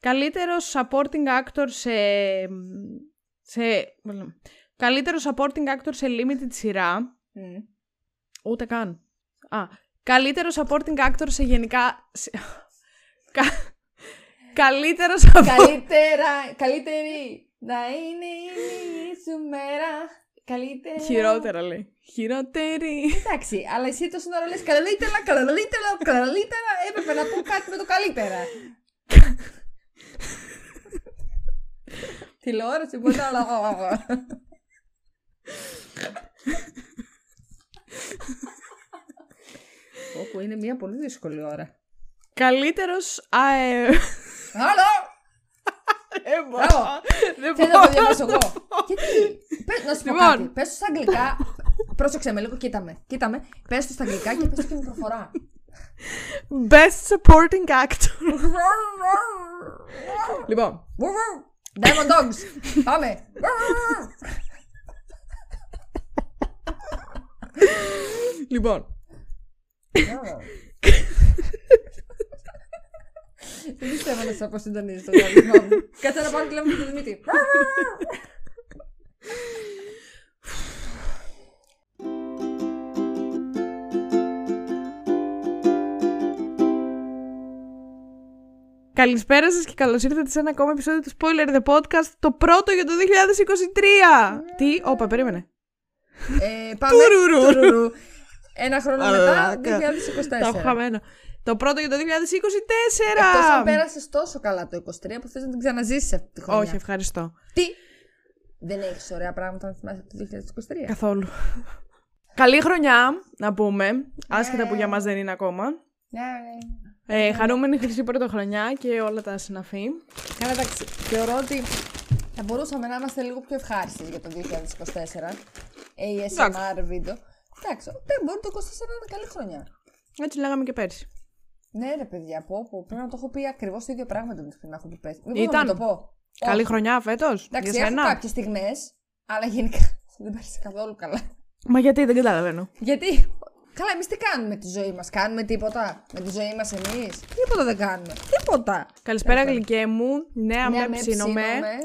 Καλύτερος supporting actor σε... σε... Καλύτερος supporting actor σε limited σειρά. Μμ. Ούτε καν. Α, καλύτερος supporting actor σε γενικά... σε- Κα- Καλύτερος supporting... Καλύτερα, καλύτερη να είναι η σου μέρα. Καλύτερα. Χειρότερα λέει. Χειρότερη. Εντάξει, αλλά εσύ τόση ώρα λες καλύτερα, καλύτερα, καλύτερα. Έπρεπε να πω κάτι με το καλύτερα. Τηλεόραση, μπορεί να Όπου είναι μια πολύ δύσκολη ώρα. Καλύτερος... Α, ε... Άλλο! Δεν μπορώ. Μπράβο. Δεν Θες να το μπορώ. διαβάσω εγώ. Γιατί. Πες, να σου πω Λοιπόν. κάτι. Πες το στα αγγλικά. Πρόσεξε με λίγο, κοίτα με. Κοίτα με. Πες το στα αγγλικά και πες το και με προφορά. Best supporting actor. λοιπόν, Diamond Dogs. Πάμε. λοιπόν. Δεν πιστεύω να σε αποσυντονίζει το γραμμισμό μου. Κάτσε να πάρω τηλέφωνο του Δημήτρη. Καλησπέρα σας και καλώς ήρθατε σε ένα ακόμα επεισόδιο του Spoiler The Podcast, το πρώτο για το 2023. Τι, όπα, περίμενε. Ε, Πάμε. Τουρουρου. Τουρουρου. Ένα χρόνο μετά, Μαλάκα. 2024. Τα έχω χαμένα. Το πρώτο για το 2024. Εκτός αν πέρασες τόσο καλά το 23 που θες να την ξαναζήσεις αυτή τη χρονιά. Όχι, ευχαριστώ. Τι; Δεν έχεις ωραία πράγματα να θυμάσαι από το 2023. Καθόλου. Καλή χρονιά, να πούμε. Άσχετα που για μας δεν είναι ακόμα. Ναι, ναι. Ε, χαρούμενη χρυσή πρωτοχρονιά και όλα τα συναφή. Καλά, εντάξει. Θεωρώ ότι θα μπορούσαμε να είμαστε λίγο πιο ευχάριστοι για το 2024. ASMR βίντεο. Εντάξει, δεν μπορεί το 2024 να είναι καλή χρονιά. Έτσι λέγαμε και πέρσι. Ναι, ρε παιδιά, πω, πω. Πρέπει να το έχω πει ακριβώς το ίδιο πράγμα το να έχω πει πέρσι. Μην Ήταν. να το πω. Καλή Όχι. χρονιά φέτος, Εντάξει, για έχω σένα. κάποιες στιγμές, αλλά γενικά δεν πέρασε καθόλου καλά. Μα γιατί δεν καταλαβαίνω. Γιατί, καλά, εμείς τι κάνουμε με τη ζωή μας, κάνουμε τίποτα με τη ζωή μας εμείς; Τίποτα δεν κάνουμε. Τίποτα. Καλησπέρα γλυκέ μου. Νέα Ναι, με με ψήνομαι. ψήνομαι.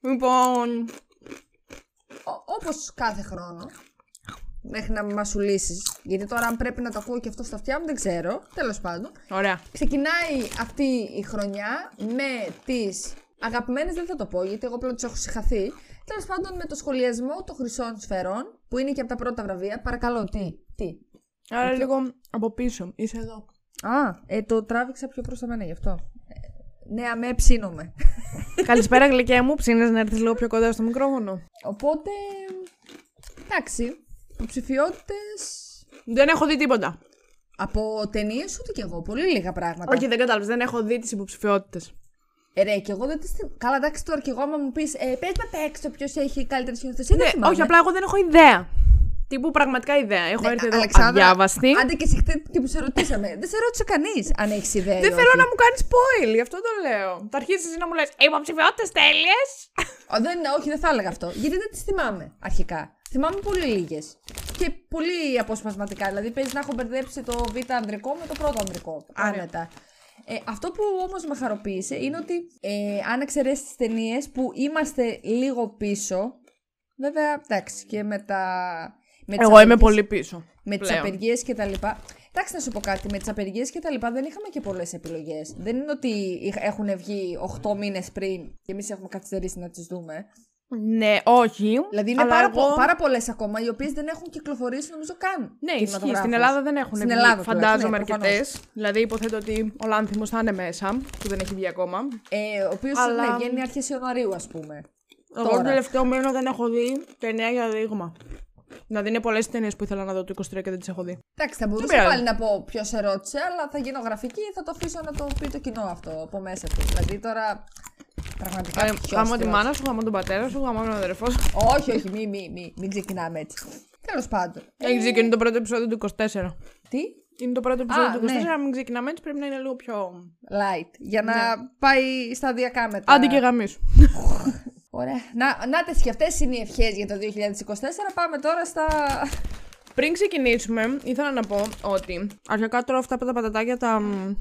Λοιπόν, Όπως κάθε χρόνο. Μέχρι να μας λύσει. Γιατί τώρα, αν πρέπει να το ακούω και αυτό στα αυτιά μου, δεν ξέρω. Τέλος πάντων. ωραία. Ξεκινάει αυτή η χρονιά με τις αγαπημένες, δεν θα το πω γιατί εγώ πλέον τι έχω συγχαθεί. Τέλος πάντων με το σχολιασμό των χρυσών σφαιρών, που είναι και από τα πρώτα βραβεία. Παρακαλώ, τι, τι. Άρα λίγο από πίσω. Είσαι εδώ. Α, ε, το τράβηξα πιο προς τα μένα γι' αυτό. Ε, ναι, αμέ ψήνομαι. Καλησπέρα γλυκέ μου. Ψήνες να έρθεις λίγο πιο κοντά στο μικρόφωνο. Οπότε, εντάξει, υποψηφιότητε Δεν έχω δει τίποτα. από ταινίες ούτε κι εγώ. Πολύ λίγα πράγματα. Όχι, δεν κατάλαβες. Δεν έχω δει τις υποψηφιότητες. Ε, ρε, κι εγώ δεν τη θυμάμαι. Καλά, εντάξει, τώρα κι εγώ, άμα μου πεις, ε, πες με απ' έξω ποιος έχει καλύτερη σκηνοθεσία. Ναι, δεν θυμάμαι. όχι, απλά εγώ δεν έχω ιδέα. Τύπου πραγματικά ιδέα. Έχω έρθει εδώ Ναι, Αλεξάνδρα, αδιάβαστη. Άντε και εσύ και που σε ρωτήσαμε. δεν σε ρώτησε κανείς αν έχεις ιδέα. Δεν ή θέλω όχι. να μου κάνεις spoil, γι' αυτό το λέω. Θα αρχίσεις εσύ να μου λες: Υποψηφιότητες τέλειες. Α, δεν, όχι, δεν θα έλεγα αυτό. Γιατί δεν τις θυμάμαι αρχικά. Θυμάμαι πολύ λίγες. Και πολύ αποσπασματικά. Δηλαδή, παίζει να έχω μπερδέψει το β' ανδρικό με το πρώτο ανδρικό. Άρα. Άνετα. Ε, αυτό που όμως με χαροποίησε είναι ότι ε, αν εξαιρέσεις τις ταινίες που είμαστε λίγο πίσω. Βέβαια, εντάξει, και με τα. Με τις Εγώ είμαι απεργίες- πολύ πίσω. με τις πλέον. απεργίες και τα λοιπά. Εντάξει, να σου πω κάτι. Με τις απεργίες και τα λοιπά δεν είχαμε και πολλές επιλογές. Δεν είναι ότι είχ- έχουν βγει 8 μήνες πριν και εμείς έχουμε καθυστερήσει να τις δούμε. Ναι, όχι. Δηλαδή είναι αλλά πάρα, εγώ- πο- πάρα πολλές ακόμα οι οποίες δεν έχουν κυκλοφορήσει νομίζω καν. Ναι, ισχύει. κινηματογράφους. Στην Ελλάδα δεν έχουν Στην βγει. Ελλάδα φαντάζομαι τουλάχιστον, ναι, αρκετές. δηλαδή υποθέτω ότι ο Λάνθιμος θα είναι μέσα, που δεν έχει βγει ακόμα. Ε, ο οποίος Αλλά- ναι, βγαίνει αρχές Ιανουαρίου, ας πούμε. Εγώ Τώρα. τον τελευταίο μήνα δεν έχω δει ταινία για δείγμα. Δηλαδή είναι πολλές ταινίες που ήθελα να δω το 23 και δεν τις έχω δει. Εντάξει, θα μπορούσα πειράζει. πάλι να πω ποιος σε ρώτησε, αλλά θα γίνω γραφική θα το αφήσω να το πει το κοινό αυτό από μέσα του. Δηλαδή τώρα. Πραγματικά. Ε, ποιος Γάμω σε τη ρώτησε. μάνα σου, γάμω τον πατέρα σου, γάμω τον αδερφό σου. Όχι, όχι, μην μη, μη, μην ξεκινάμε έτσι. Τέλος πάντων. Έχει δει και είναι το πρώτο επεισόδιο του 24. Τι; Είναι το πρώτο επεισόδιο Α, του 24, ναι. αν μην ξεκινάμε έτσι πρέπει να είναι λίγο πιο. Light. Για να Ναι. πάει σταδιακά μετά. Άντε και γαμίσου. Ωραία. Να, να τες και αυτές είναι οι ευχές για το 2024. Πάμε τώρα στα... Πριν ξεκινήσουμε, ήθελα να πω ότι αρχικά τώρα αυτά τα πατατάκια τα, μ,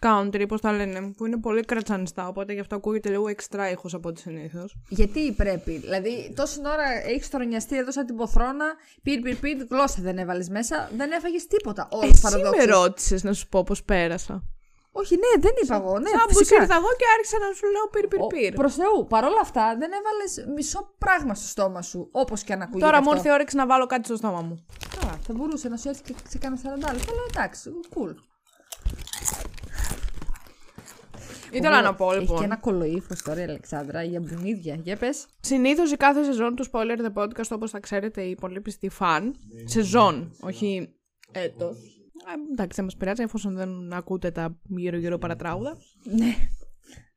country, πώς τα λένε, που είναι πολύ κρατσανιστά, οπότε γι' αυτό ακούγεται λίγο εξτρά ήχος από ό,τι συνήθως. Γιατί πρέπει, δηλαδή τόση ώρα έχεις τρονιαστεί εδώ σαν την ποθρόνα, πυρ πυρ πυρ, γλώσσα δεν έβαλες μέσα, δεν έφαγες τίποτα. Όλο Εσύ παραδόξως. με ρώτησες να σου πω πώς πέρασα. Όχι, ναι, δεν είπα εγώ. Ναι, Σαν που φυσικά. ήρθα εγώ και άρχισα να σου λέω πυρ πυρ πυρ. Προς Θεού, παρόλα αυτά δεν έβαλες μισό πράγμα στο στόμα σου, όπως και αν ακούγεται. Τώρα μου αυτό. ήρθε η όρεξη να βάλω κάτι στο στόμα μου. Α, θα μπορούσε να σου έρθει και σε κάνα 40 λεπτά, αλλά εντάξει, cool. Ήθελα να πω Έχει λοιπόν. και ένα κολοήφο τώρα η Αλεξάνδρα για μπουνίδια. Για πες. Συνήθως η κάθε σεζόν του Spoiler The Podcast, όπως θα ξέρετε, οι πολύ πιστοί φαν. Σεζόν, όχι έτος. Εντάξει, δεν μας πειράζει εφόσον δεν ακούτε τα γύρω-γύρω παρατράγουδα. Ναι.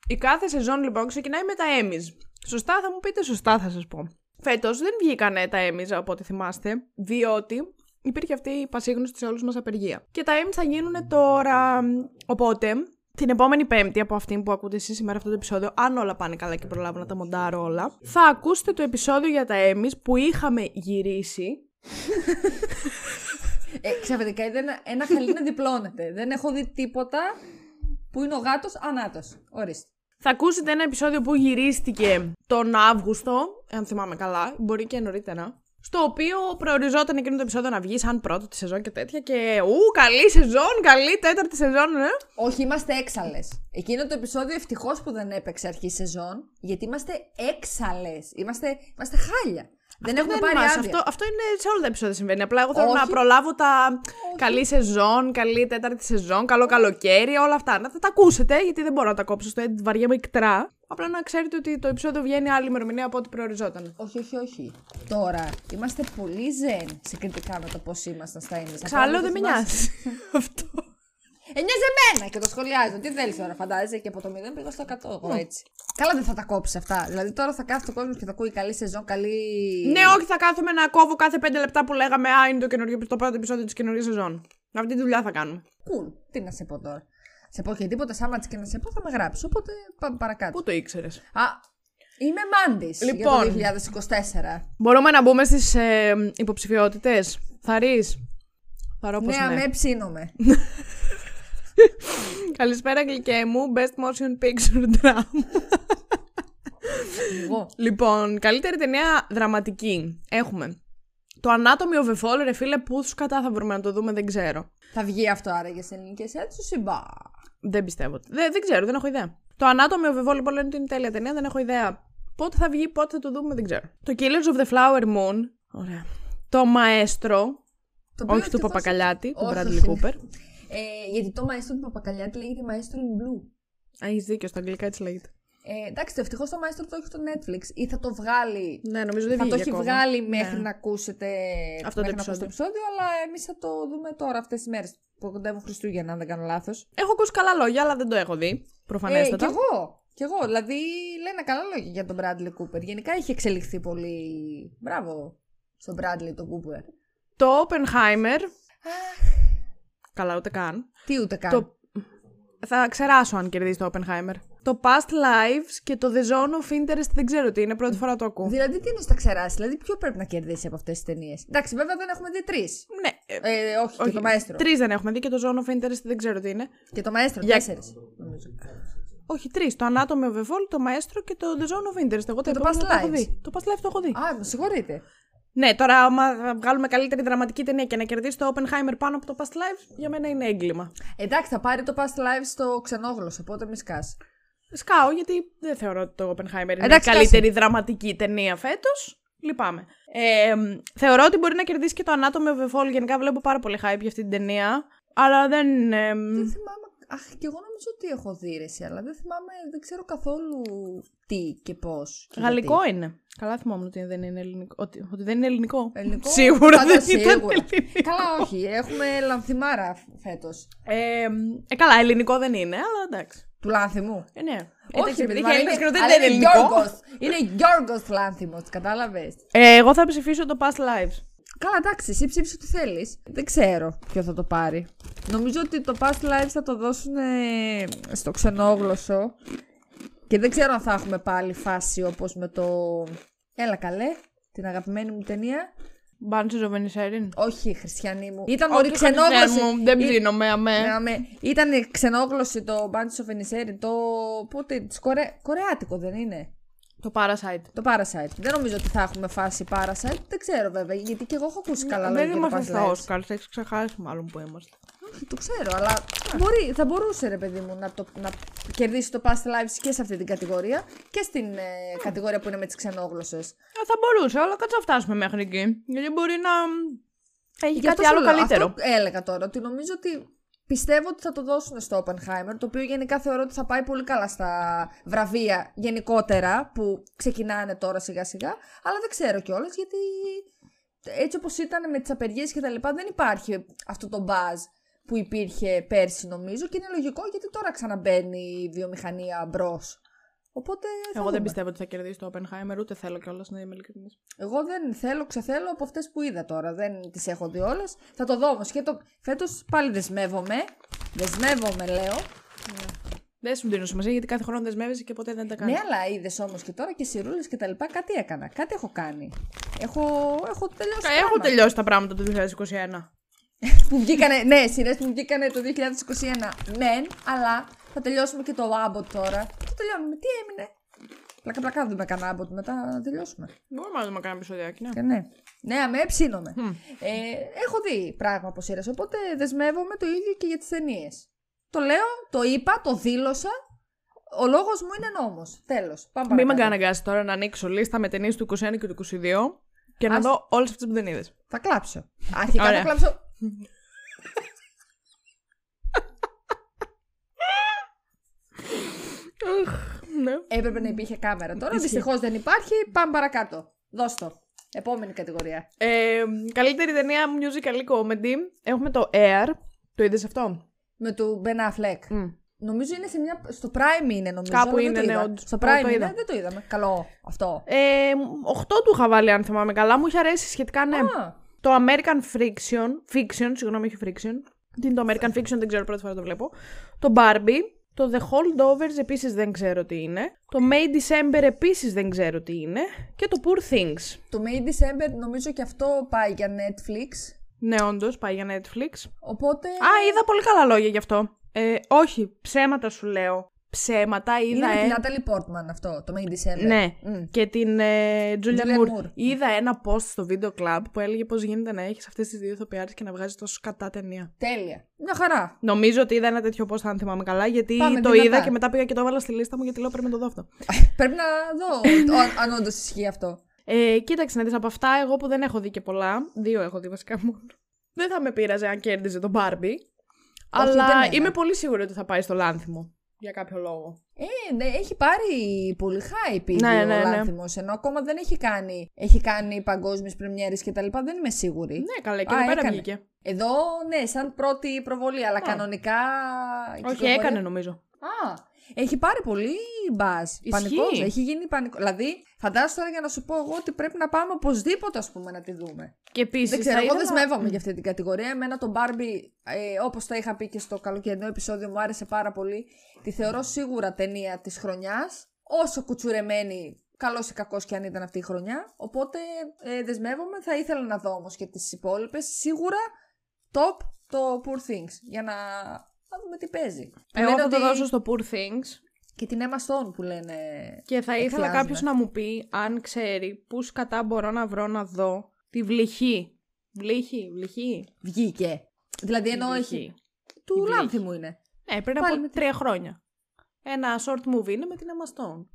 Η κάθε σεζόν λοιπόν ξεκινάει με τα Emmys. Σωστά θα μου πείτε, σωστά θα σας πω. Φέτος δεν βγήκανε τα Emmys από ό,τι θυμάστε, διότι υπήρχε αυτή η πασίγνωστη σε όλους μας απεργία. Και τα Emmys θα γίνουν τώρα. Οπότε, την επόμενη Πέμπτη από αυτή που ακούτε εσείς σήμερα αυτό το επεισόδιο, αν όλα πάνε καλά και προλάβω να τα μοντάρω όλα, θα ακούσετε το επεισόδιο για τα Emmys που είχαμε γυρίσει. Ε, ξαφνικά είδα ένα, ένα χαλί να διπλώνεται. Δεν έχω δει τίποτα που είναι ο γάτος ανάτος. Ορίστε. Θα ακούσετε ένα επεισόδιο που γυρίστηκε τον Αύγουστο, αν θυμάμαι καλά, μπορεί και νωρίτερα. Στο οποίο προοριζόταν εκείνο το επεισόδιο να βγει σαν πρώτο τη σεζόν και τέτοια. Και ου, καλή σεζόν, καλή τέταρτη σεζόν, ε. Όχι, είμαστε έξαλε. Εκείνο το επεισόδιο ευτυχώς που δεν έπαιξε αρχή σεζόν, γιατί είμαστε έξαλε. Είμαστε, είμαστε χάλια. Δεν έχουμε Δεν πάρει μας, άδεια. αυτό, αυτό είναι σε όλα τα επεισόδια συμβαίνει. Απλά εγώ θέλω Όχι. να προλάβω τα καλή σεζόν, καλή τέταρτη σεζόν, καλό καλοκαίρι, όλα αυτά. Να θα τα ακούσετε, γιατί δεν μπορώ να τα κόψω στο edit, βαριέμαι εκτρά. Απλά να ξέρετε ότι το επεισόδιο βγαίνει άλλη ημερομηνία από ό,τι προοριζόταν. Όχι, όχι, όχι. Τώρα είμαστε πολύ ζεν συγκριτικά με το πώς ήμασταν στα Emmys. Ξάλλο δεν με νοιάζει. Αυτό. Ε, νοιάζει εμένα και το σχολιάζω. Τι θέλεις τώρα, φαντάζεσαι και από το 0 πήγα στο 100. Εγώ έτσι. Καλά, δεν θα τα κόψεις αυτά. Δηλαδή τώρα θα κάθεται ο κόσμος και θα ακούει καλή σεζόν, καλή. Ναι, όχι, θα κάθομαι να κόβω κάθε 5 λεπτά που λέγαμε Α, είναι το, καινούργιο, το πρώτο επεισόδιο της καινούργιας σεζόν. Αυτή τη δουλειά θα κάνουμε. Cool. Τι να σε πω τώρα. Σε πω και τίποτα, άμα και να σε πω θα με γράψεις. Οπότε πάμε παρακάτω. Πού το ήξερες; Α, είμαι μάντης Λοιπόν. για το 2024. Μπορούμε να μπούμε στις ε, υποψηφιότητες; Θα ρεις. Θα ρω πως Ναι, ναι. αμέ ψήνομαι. Καλησπέρα, γλυκέ μου. Best motion picture drama. Εγώ. λοιπόν, καλύτερη ταινία δραματική. Έχουμε. Το Anatomy of a Fall, ρε φίλε, πού σου κατά θα βρούμε να το δούμε, δεν ξέρω. Θα βγει αυτό άραγε σε ελληνικέ αίθουσε ή μπα. Δεν πιστεύω. Δεν, δεν ξέρω, δεν έχω ιδέα. Το Anatomy of a Fall, λοιπόν, λένε ότι είναι τέλεια ταινία, δεν έχω ιδέα. Πότε θα βγει, πότε θα το δούμε, δεν ξέρω. Το Killers of the Flower Moon. Ωραία. Το Maestro. Το οποίο όχι του ευτυχώς- Παπακαλιάτη, του Όχι, Bradley όχι, ναι. Cooper. Ε, γιατί το μαέστρο του Παπακαλιάτη λέγεται Maestro in Blue. Α, έχεις δίκιο, στα αγγλικά έτσι λέγεται. Ε, εντάξει, το ευτυχώς το Maestro το έχει στο Netflix ή θα το βγάλει. Ναι, νομίζω δεν θα το βγήκε έχει ακόμα. βγάλει μέχρι Ναι. να ακούσετε Αυτό το μέχρι να ακούσετε επεισόδιο. επεισόδιο, αλλά εμείς θα το δούμε τώρα αυτές τις μέρες που κοντεύουν Χριστούγεννα, αν δεν κάνω λάθος. Έχω ακούσει καλά λόγια, αλλά δεν το έχω δει. Ε, Προφανέστατα. κι εγώ. Κι εγώ. Δηλαδή λένε καλά λόγια για τον Bradley Cooper. Γενικά έχει εξελιχθεί πολύ. Μπράβο στον Bradley τον Cooper. Το Oppenheimer. Καλά, ούτε καν. Τι ούτε καν. Το... Θα ξεράσω αν κερδίσει το Oppenheimer. Το Past Lives και το The Zone of Interest δεν ξέρω τι είναι, πρώτη φορά το ακούω. Δηλαδή τι είναι στα ξεράσει, δηλαδή ποιο πρέπει να κερδίσει από αυτές τις ταινίες; Εντάξει, βέβαια δεν έχουμε δει τρεις. Ναι, ε, Ε, όχι, και το Maestro. Τρεις δεν έχουμε δει και το Zone of Interest δεν ξέρω τι είναι. Και το Maestro, Για- τέσσερις. νομίζω. Όχι, τρεις. Το Anatomy of a Fall, το Maestro και το The Zone of Interest. Εγώ τα το επόμενα Past τα έχω Lives. δει. Το Past Lives το έχω δει. Α, με συγχωρείτε. Ναι, τώρα άμα θα βγάλουμε καλύτερη δραματική ταινία και να κερδίσει το Oppenheimer πάνω από το Past Lives, για μένα είναι έγκλημα. Εντάξει, θα πάρει το Past Lives στο ξενόγλωσσο, οπότε μη σκάς. Σκάω, γιατί δεν θεωρώ ότι το Oppenheimer είναι Εντάξει, η καλύτερη δραματική ταινία φέτος. Λυπάμαι. Ε, θεωρώ ότι μπορεί να κερδίσει και το Anatomy of a Fall. Γενικά βλέπω πάρα πολύ hype για αυτή την ταινία. Αλλά δεν. ε, Δεν θυμάμαι. Αχ, και εγώ νομίζω ότι έχω δει ρε, εσύ, αλλά δεν θυμάμαι, δεν ξέρω καθόλου τι και πώς. γαλλικό είναι. Καλά θυμόμουν ότι δεν είναι ελληνικό. Ότι, ότι δεν είναι ελληνικό. Ελληνικό; Σίγουρα Πάντα δεν ήταν σίγουρα. ελληνικό. Καλά, όχι. Έχουμε λανθιμάρα φέτος. Ε, ε, καλά, ελληνικό δεν είναι, αλλά εντάξει. Του λάνθιμου. Ε, ναι. Όχι, Ε, παιδί είχε μου, αλλά Έλληνες είναι- και δεν αλλά είναι είναι ελληνικό. Γιώργος. Είναι Γιώργος Λάνθιμος, κατάλαβες. Ε, εγώ θα ψηφίσω το Past Lives. Καλά, εντάξει, εσύ ψήφισε ό,τι θέλεις. Δεν ξέρω ποιο θα το πάρει. Νομίζω ότι το Past Lives θα το δώσουν ε, στο ξενόγλωσσο. Και δεν ξέρω αν θα έχουμε πάλι φάση όπως με το. Έλα καλέ, την αγαπημένη μου ταινία. Μπάντσι ο Βενισέριν. Όχι, χριστιανή μου. Ήταν Όχι, μωρή ξενόγλωση. Χριστιανέ μου, δεν Ή- ψήνομαι, αμέ. Ναι, αμέ. Ήταν ξενόγλωση το Bunch of Inisherin, το. Πότε, της Κορε... Κορεάτικο δεν είναι. Το Parasite. Το Parasite. Δεν νομίζω ότι θα έχουμε φάση Parasite. Δεν ξέρω βέβαια, γιατί και εγώ έχω ακούσει καλά λόγια δεν για το είμαστε Past στα Lives. Όσκαρ, θα έχεις ξεχάσει μάλλον που είμαστε. Όχι, το ξέρω, αλλά μπορεί, θα μπορούσε ρε παιδί μου να, το, να κερδίσει το Past Lives και σε αυτή την κατηγορία και στην ε, κατηγορία που είναι με τις ξενόγλωσσες. Ε, θα μπορούσε, αλλά κάτσε να φτάσουμε μέχρι εκεί. Γιατί μπορεί να έχει Γι' κάτι αυτό άλλο σου λέω, καλύτερο. Αυτό έλεγα τώρα, ότι νομίζω ότι πιστεύω ότι θα το δώσουν στο Oppenheimer, το οποίο γενικά θεωρώ ότι θα πάει πολύ καλά στα βραβεία γενικότερα που ξεκινάνε τώρα σιγά σιγά, αλλά δεν ξέρω κιόλας γιατί έτσι όπως ήταν με τις απεργίες και τα λοιπά δεν υπάρχει αυτό το buzz που υπήρχε πέρσι νομίζω και είναι λογικό γιατί τώρα ξαναμπαίνει η βιομηχανία μπρος. Οπότε θα Εγώ δούμε. δεν πιστεύω ότι θα κερδίσει το Oppenheimer, ούτε θέλω κιόλας να είμαι ειλικρινής. Εγώ δεν θέλω, ξεθέλω από αυτές που είδα τώρα. Δεν τις έχω δει όλες. Θα το δω όμως. Και το... φέτος πάλι δεσμεύομαι. Δεσμεύομαι, λέω. Δεν σου δίνω σημασία γιατί κάθε χρόνο δεσμεύεσαι και ποτέ δεν τα κάνεις. Ναι, αλλά είδες όμως και τώρα και σιρούλες και τα λοιπά. Κάτι έκανα. Κάτι έχω κάνει. Έχω, έχω τελειώσει. Έχω πράγμα. τελειώσει τα πράγματα το 2021. που βγήκανε, ναι, σειρές που βγήκανε το 2021. Μεν, αλλά θα τελειώσουμε και το Abbott τώρα. Το τελειώνουμε. Τι έμεινε; Πλάκα πλάκα δούμε κανένα Abbott μετά να τελειώσουμε. Μπορούμε να δούμε κανένα επεισοδιάκι, ναι. Και ναι. Ναι, αμέ, ψήνομαι. Ε, έχω δει πράγμα από σειρές, οπότε δεσμεύομαι το ίδιο και για τις ταινίες. Το λέω, το είπα, το δήλωσα. Ο λόγος μου είναι νόμος. Τέλος. Πάμε Μην με παρακάτω. καναγκάσει τώρα να ανοίξω λίστα με ταινίες του 21 και του 22 και να Ας- δω όλες αυτές που δεν είδες. Θα κλάψω. Αρχικά Ωραία. θα κλάψω. Ναι. Έπρεπε να υπήρχε κάμερα τώρα. Ισχύει. Δυστυχώς δεν υπάρχει. Πάμε παρακάτω. Δώσ' το. Επόμενη κατηγορία. Ε, καλύτερη ταινία musical comedy. Έχουμε το Air. Το είδες αυτό; Με του Ben Affleck. Μμ. Νομίζω είναι σε μια. Στο Prime είναι, νομίζω. Κάπου αλλά δεν είναι, το ναι, είδα. όντως. Στο Το- Prime το είναι, είδα. δεν το είδαμε. Καλό αυτό. Ε, 8 του είχα βάλει, αν θυμάμαι καλά. Μου είχε αρέσει σχετικά, ναι. Α, Το American Friction. Fiction, συγγνώμη, όχι Friction. Τι είναι το American Fiction, δεν ξέρω, πρώτη φορά το βλέπω. Το Barbie. Το The Holdovers επίσης δεν ξέρω τι είναι. Το May December επίσης δεν ξέρω τι είναι. Και το Poor Things. Το May December νομίζω και αυτό πάει για Netflix. Ναι, όντως, πάει για Netflix. Οπότε. Α, είδα πολύ καλά λόγια γι' αυτό. Ε, όχι, ψέματα σου λέω. Ψέματα είδα, είναι με ε. την Natalie Portman αυτό, το May December. Ναι, Μμ. και την ε, Julian Julianne Moore. Moore. Είδα ένα post στο Video Club που έλεγε πώς γίνεται να έχεις αυτές τις δύο ηθοποιάρες και να βγάζεις τόσο κατά ταινία. Τέλεια. Μια χαρά. Νομίζω ότι είδα ένα τέτοιο post, αν θυμάμαι καλά, γιατί Πάμε το δυνατά. είδα και μετά πήγα και το έβαλα στη λίστα μου γιατί λέω πρέπει να το δω αυτό. Πρέπει να δω ο- αν όντως ισχύει αυτό. Ε, κοίταξε να δεις από αυτά, εγώ που δεν έχω δει και πολλά, δύο έχω δει βασικά μόνο. Δεν θα με πείραζε αν κέρδιζε τον Barbie. ούτε Αλλά εμένα. είμαι πολύ σίγουρη ότι θα πάει στο Λάνθιμο. Για κάποιο λόγο. Ε, ναι, έχει πάρει πολύ hype ήδη Ναι, ο ναι, ναι. Λάνθιμος, ενώ ακόμα δεν έχει κάνει, έχει κάνει παγκόσμιες πρεμιέρες και τα λοιπά, δεν είμαι σίγουρη. Ναι, καλά, και Α, εδώ πέρα έκανε. βγήκε. Εδώ, ναι, σαν πρώτη προβολή, αλλά κανονικά... η Όχι, κυκλοφορία- έκανε νομίζω. Α, έχει πάρει πολύ μπαζ. Ισχύει. Πανικός. Έχει γίνει πανικό. Δηλαδή, φαντάζομαι τώρα για να σου πω εγώ ότι πρέπει να πάμε οπωσδήποτε, ας πούμε, να τη δούμε. Και επίσης. Δεν ξέρω, εγώ δεσμεύομαι για αυτή την κατηγορία. Εμένα το Barbie, ε, όπως το είχα πει και στο καλοκαιρινό επεισόδιο, μου άρεσε πάρα πολύ. Τη θεωρώ σίγουρα ταινία της χρονιάς. Όσο κουτσουρεμένη, καλός ή κακός και αν ήταν αυτή η χρονιά. Οπότε ε, δεσμεύομαι. Θα ήθελα να δω όμως και τις υπόλοιπες. Σίγουρα top το Poor Things. Για να, να δούμε τι παίζει. Εγώ Λένε θα το ότι- δώσω στο Poor Things. Και την Emma Stone που λένε. Και θα ήθελα εκφράζουμε. κάποιος να μου πει αν ξέρει πούς σκατά μπορώ να βρω να δω τη βλυχή. Βλύχη, βλυχή. Βγήκε. Δηλαδή ενώ Η έχει. Βλυχή. Του Η λάνθη Βλύχη. μου είναι. Ναι, πριν Πάλι από με τη- τρία χρόνια. Ένα short movie είναι με την Emma Stone.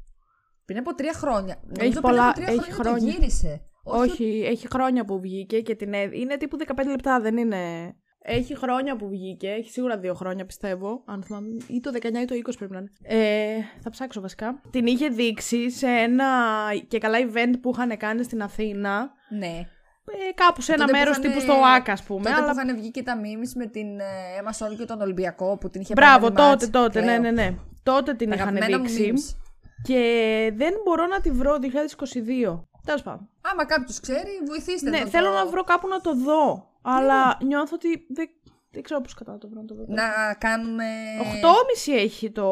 Πριν από τρία χρόνια. Νομίζω πριν πολλά- από τρία έχει χρόνια, το χρόνια. γύρισε. Όχι, έχει χρόνια που βγήκε και την έδ- Είναι τύπου 15 λεπτά, δεν είναι. Έχει χρόνια που βγήκε, έχει σίγουρα δύο χρόνια πιστεύω. Αν θυμάμαι, ή το 19 ή το 20 πρέπει να είναι. Ε, θα ψάξω βασικά. Την είχε δείξει σε ένα και καλά event που είχαν κάνει στην Αθήνα. Ναι. Ε, κάπου σε ένα Τότε που μέρος είχαν- τύπου στο ΆΚΑ, ας πούμε. Τότε αλλά... που είχαν βγει και τα memes με την ε, Emma Stone και τον Ολυμπιακό που την είχε Μπράβο, πάρει τότε, match. τότε, ναι, Κλαίω. ναι, ναι. Τότε την Τα είχαν αγαπημένα μου δείξει. memes. Και δεν μπορώ να τη βρω 2022. Τέλος πάντων. Άμα κάποιος ξέρει, βοηθήστε Ναι, τον θέλω το- να βρω κάπου να το δω. Αλλά νιώθω ότι δεν, δεν ξέρω πώς κατά να το βρω να το δω. Να κάνουμε. 8,5 έχει το.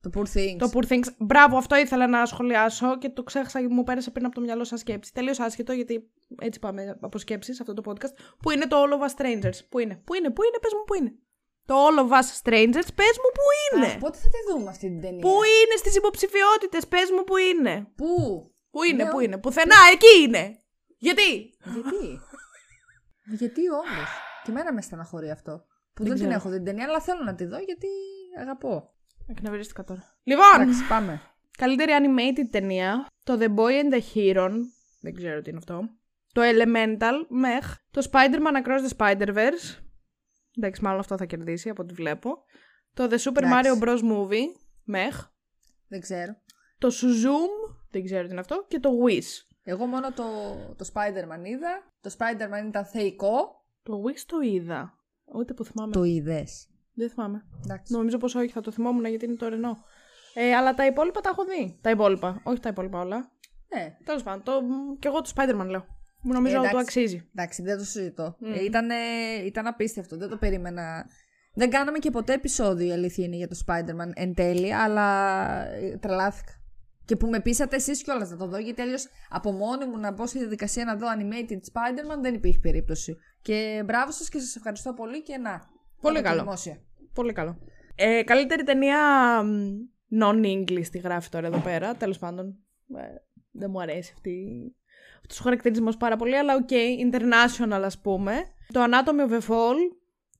Το Poor Things. Το Poor Things. Μπράβο, αυτό ήθελα να σχολιάσω και το ξέχασα και μου πέρασε πριν από το μυαλό σας σκέψη. Τελείως άσχετο γιατί έτσι πάμε από σκέψεις αυτό το podcast, που είναι το All of Us Strangers. Πού είναι, πού είναι, πού είναι, πες μου πού είναι. Το All of Us Strangers, πες μου πού είναι. Αχ, πότε θα τη δούμε αυτή την ταινία. Πού είναι στις υποψηφιότητες, πες μου πού είναι. Πού; Πού είναι, Ναι, πού ο- είναι, πουθενά, εκεί είναι. Γιατί; Γιατί; γιατί όντω. Και εμένα με στεναχωρεί αυτό. Που δεν, την ξέρω. έχω δει την ταινία, αλλά θέλω να τη δω γιατί αγαπώ. Εκνευρίστηκα τώρα. Λοιπόν, Εντάξει, πάμε. καλύτερη animated ταινία, το The Boy and the Hero, δεν ξέρω τι είναι αυτό, το Elemental, Mech, το Spider-Man Across the Spider-Verse, εντάξει μάλλον αυτό θα κερδίσει από ό,τι βλέπω, το The Super Εντάξει. Mario Bros. Movie, Mech, Δεν ξέρω. το Suzoom, δεν ξέρω τι είναι αυτό, και το Wish. Εγώ μόνο το, το Spider-Man είδα. Το Spider-Man ήταν θεϊκό. Το Wish το είδα, ούτε που θυμάμαι. Το είδες. Δεν θυμάμαι. Εντάξει. Νομίζω πως όχι, θα το θυμόμουν γιατί είναι το Ρενό. Ε, αλλά τα υπόλοιπα τα έχω δει. Τα υπόλοιπα, όχι τα υπόλοιπα όλα. Ναι, Τέλος πάντων, το... και εγώ το Spider-Man λέω. Μου νομίζω Ε, ότι του εντάξει. αξίζει. εντάξει, δεν το συζητώ. Μμ. Ε, ήταν, ήταν απίστευτο. Δεν το περίμενα. Δεν κάναμε και ποτέ επεισόδιο, η αλήθεια είναι, για το Spider-Man εν τέλει, αλλά ε, τρελάθηκα. Και που με πείσατε εσείς κιόλας να το δω, γιατί αλλιώς από μόνη μου να μπω στη διαδικασία να δω animated Spider-Man δεν υπήρχε περίπτωση. Και μπράβο σας και σας ευχαριστώ πολύ και να. Πολύ θα το καλό. Δημόσια. Πολύ καλό. Ε, καλύτερη ταινία μ, non-English τη γράφει τώρα εδώ πέρα. Τέλος πάντων. Ε, δεν μου αρέσει αυτή. Αυτός ο χαρακτηρισμός πάρα πολύ, αλλά OK, international ας πούμε. Το Anatomy of a Fall,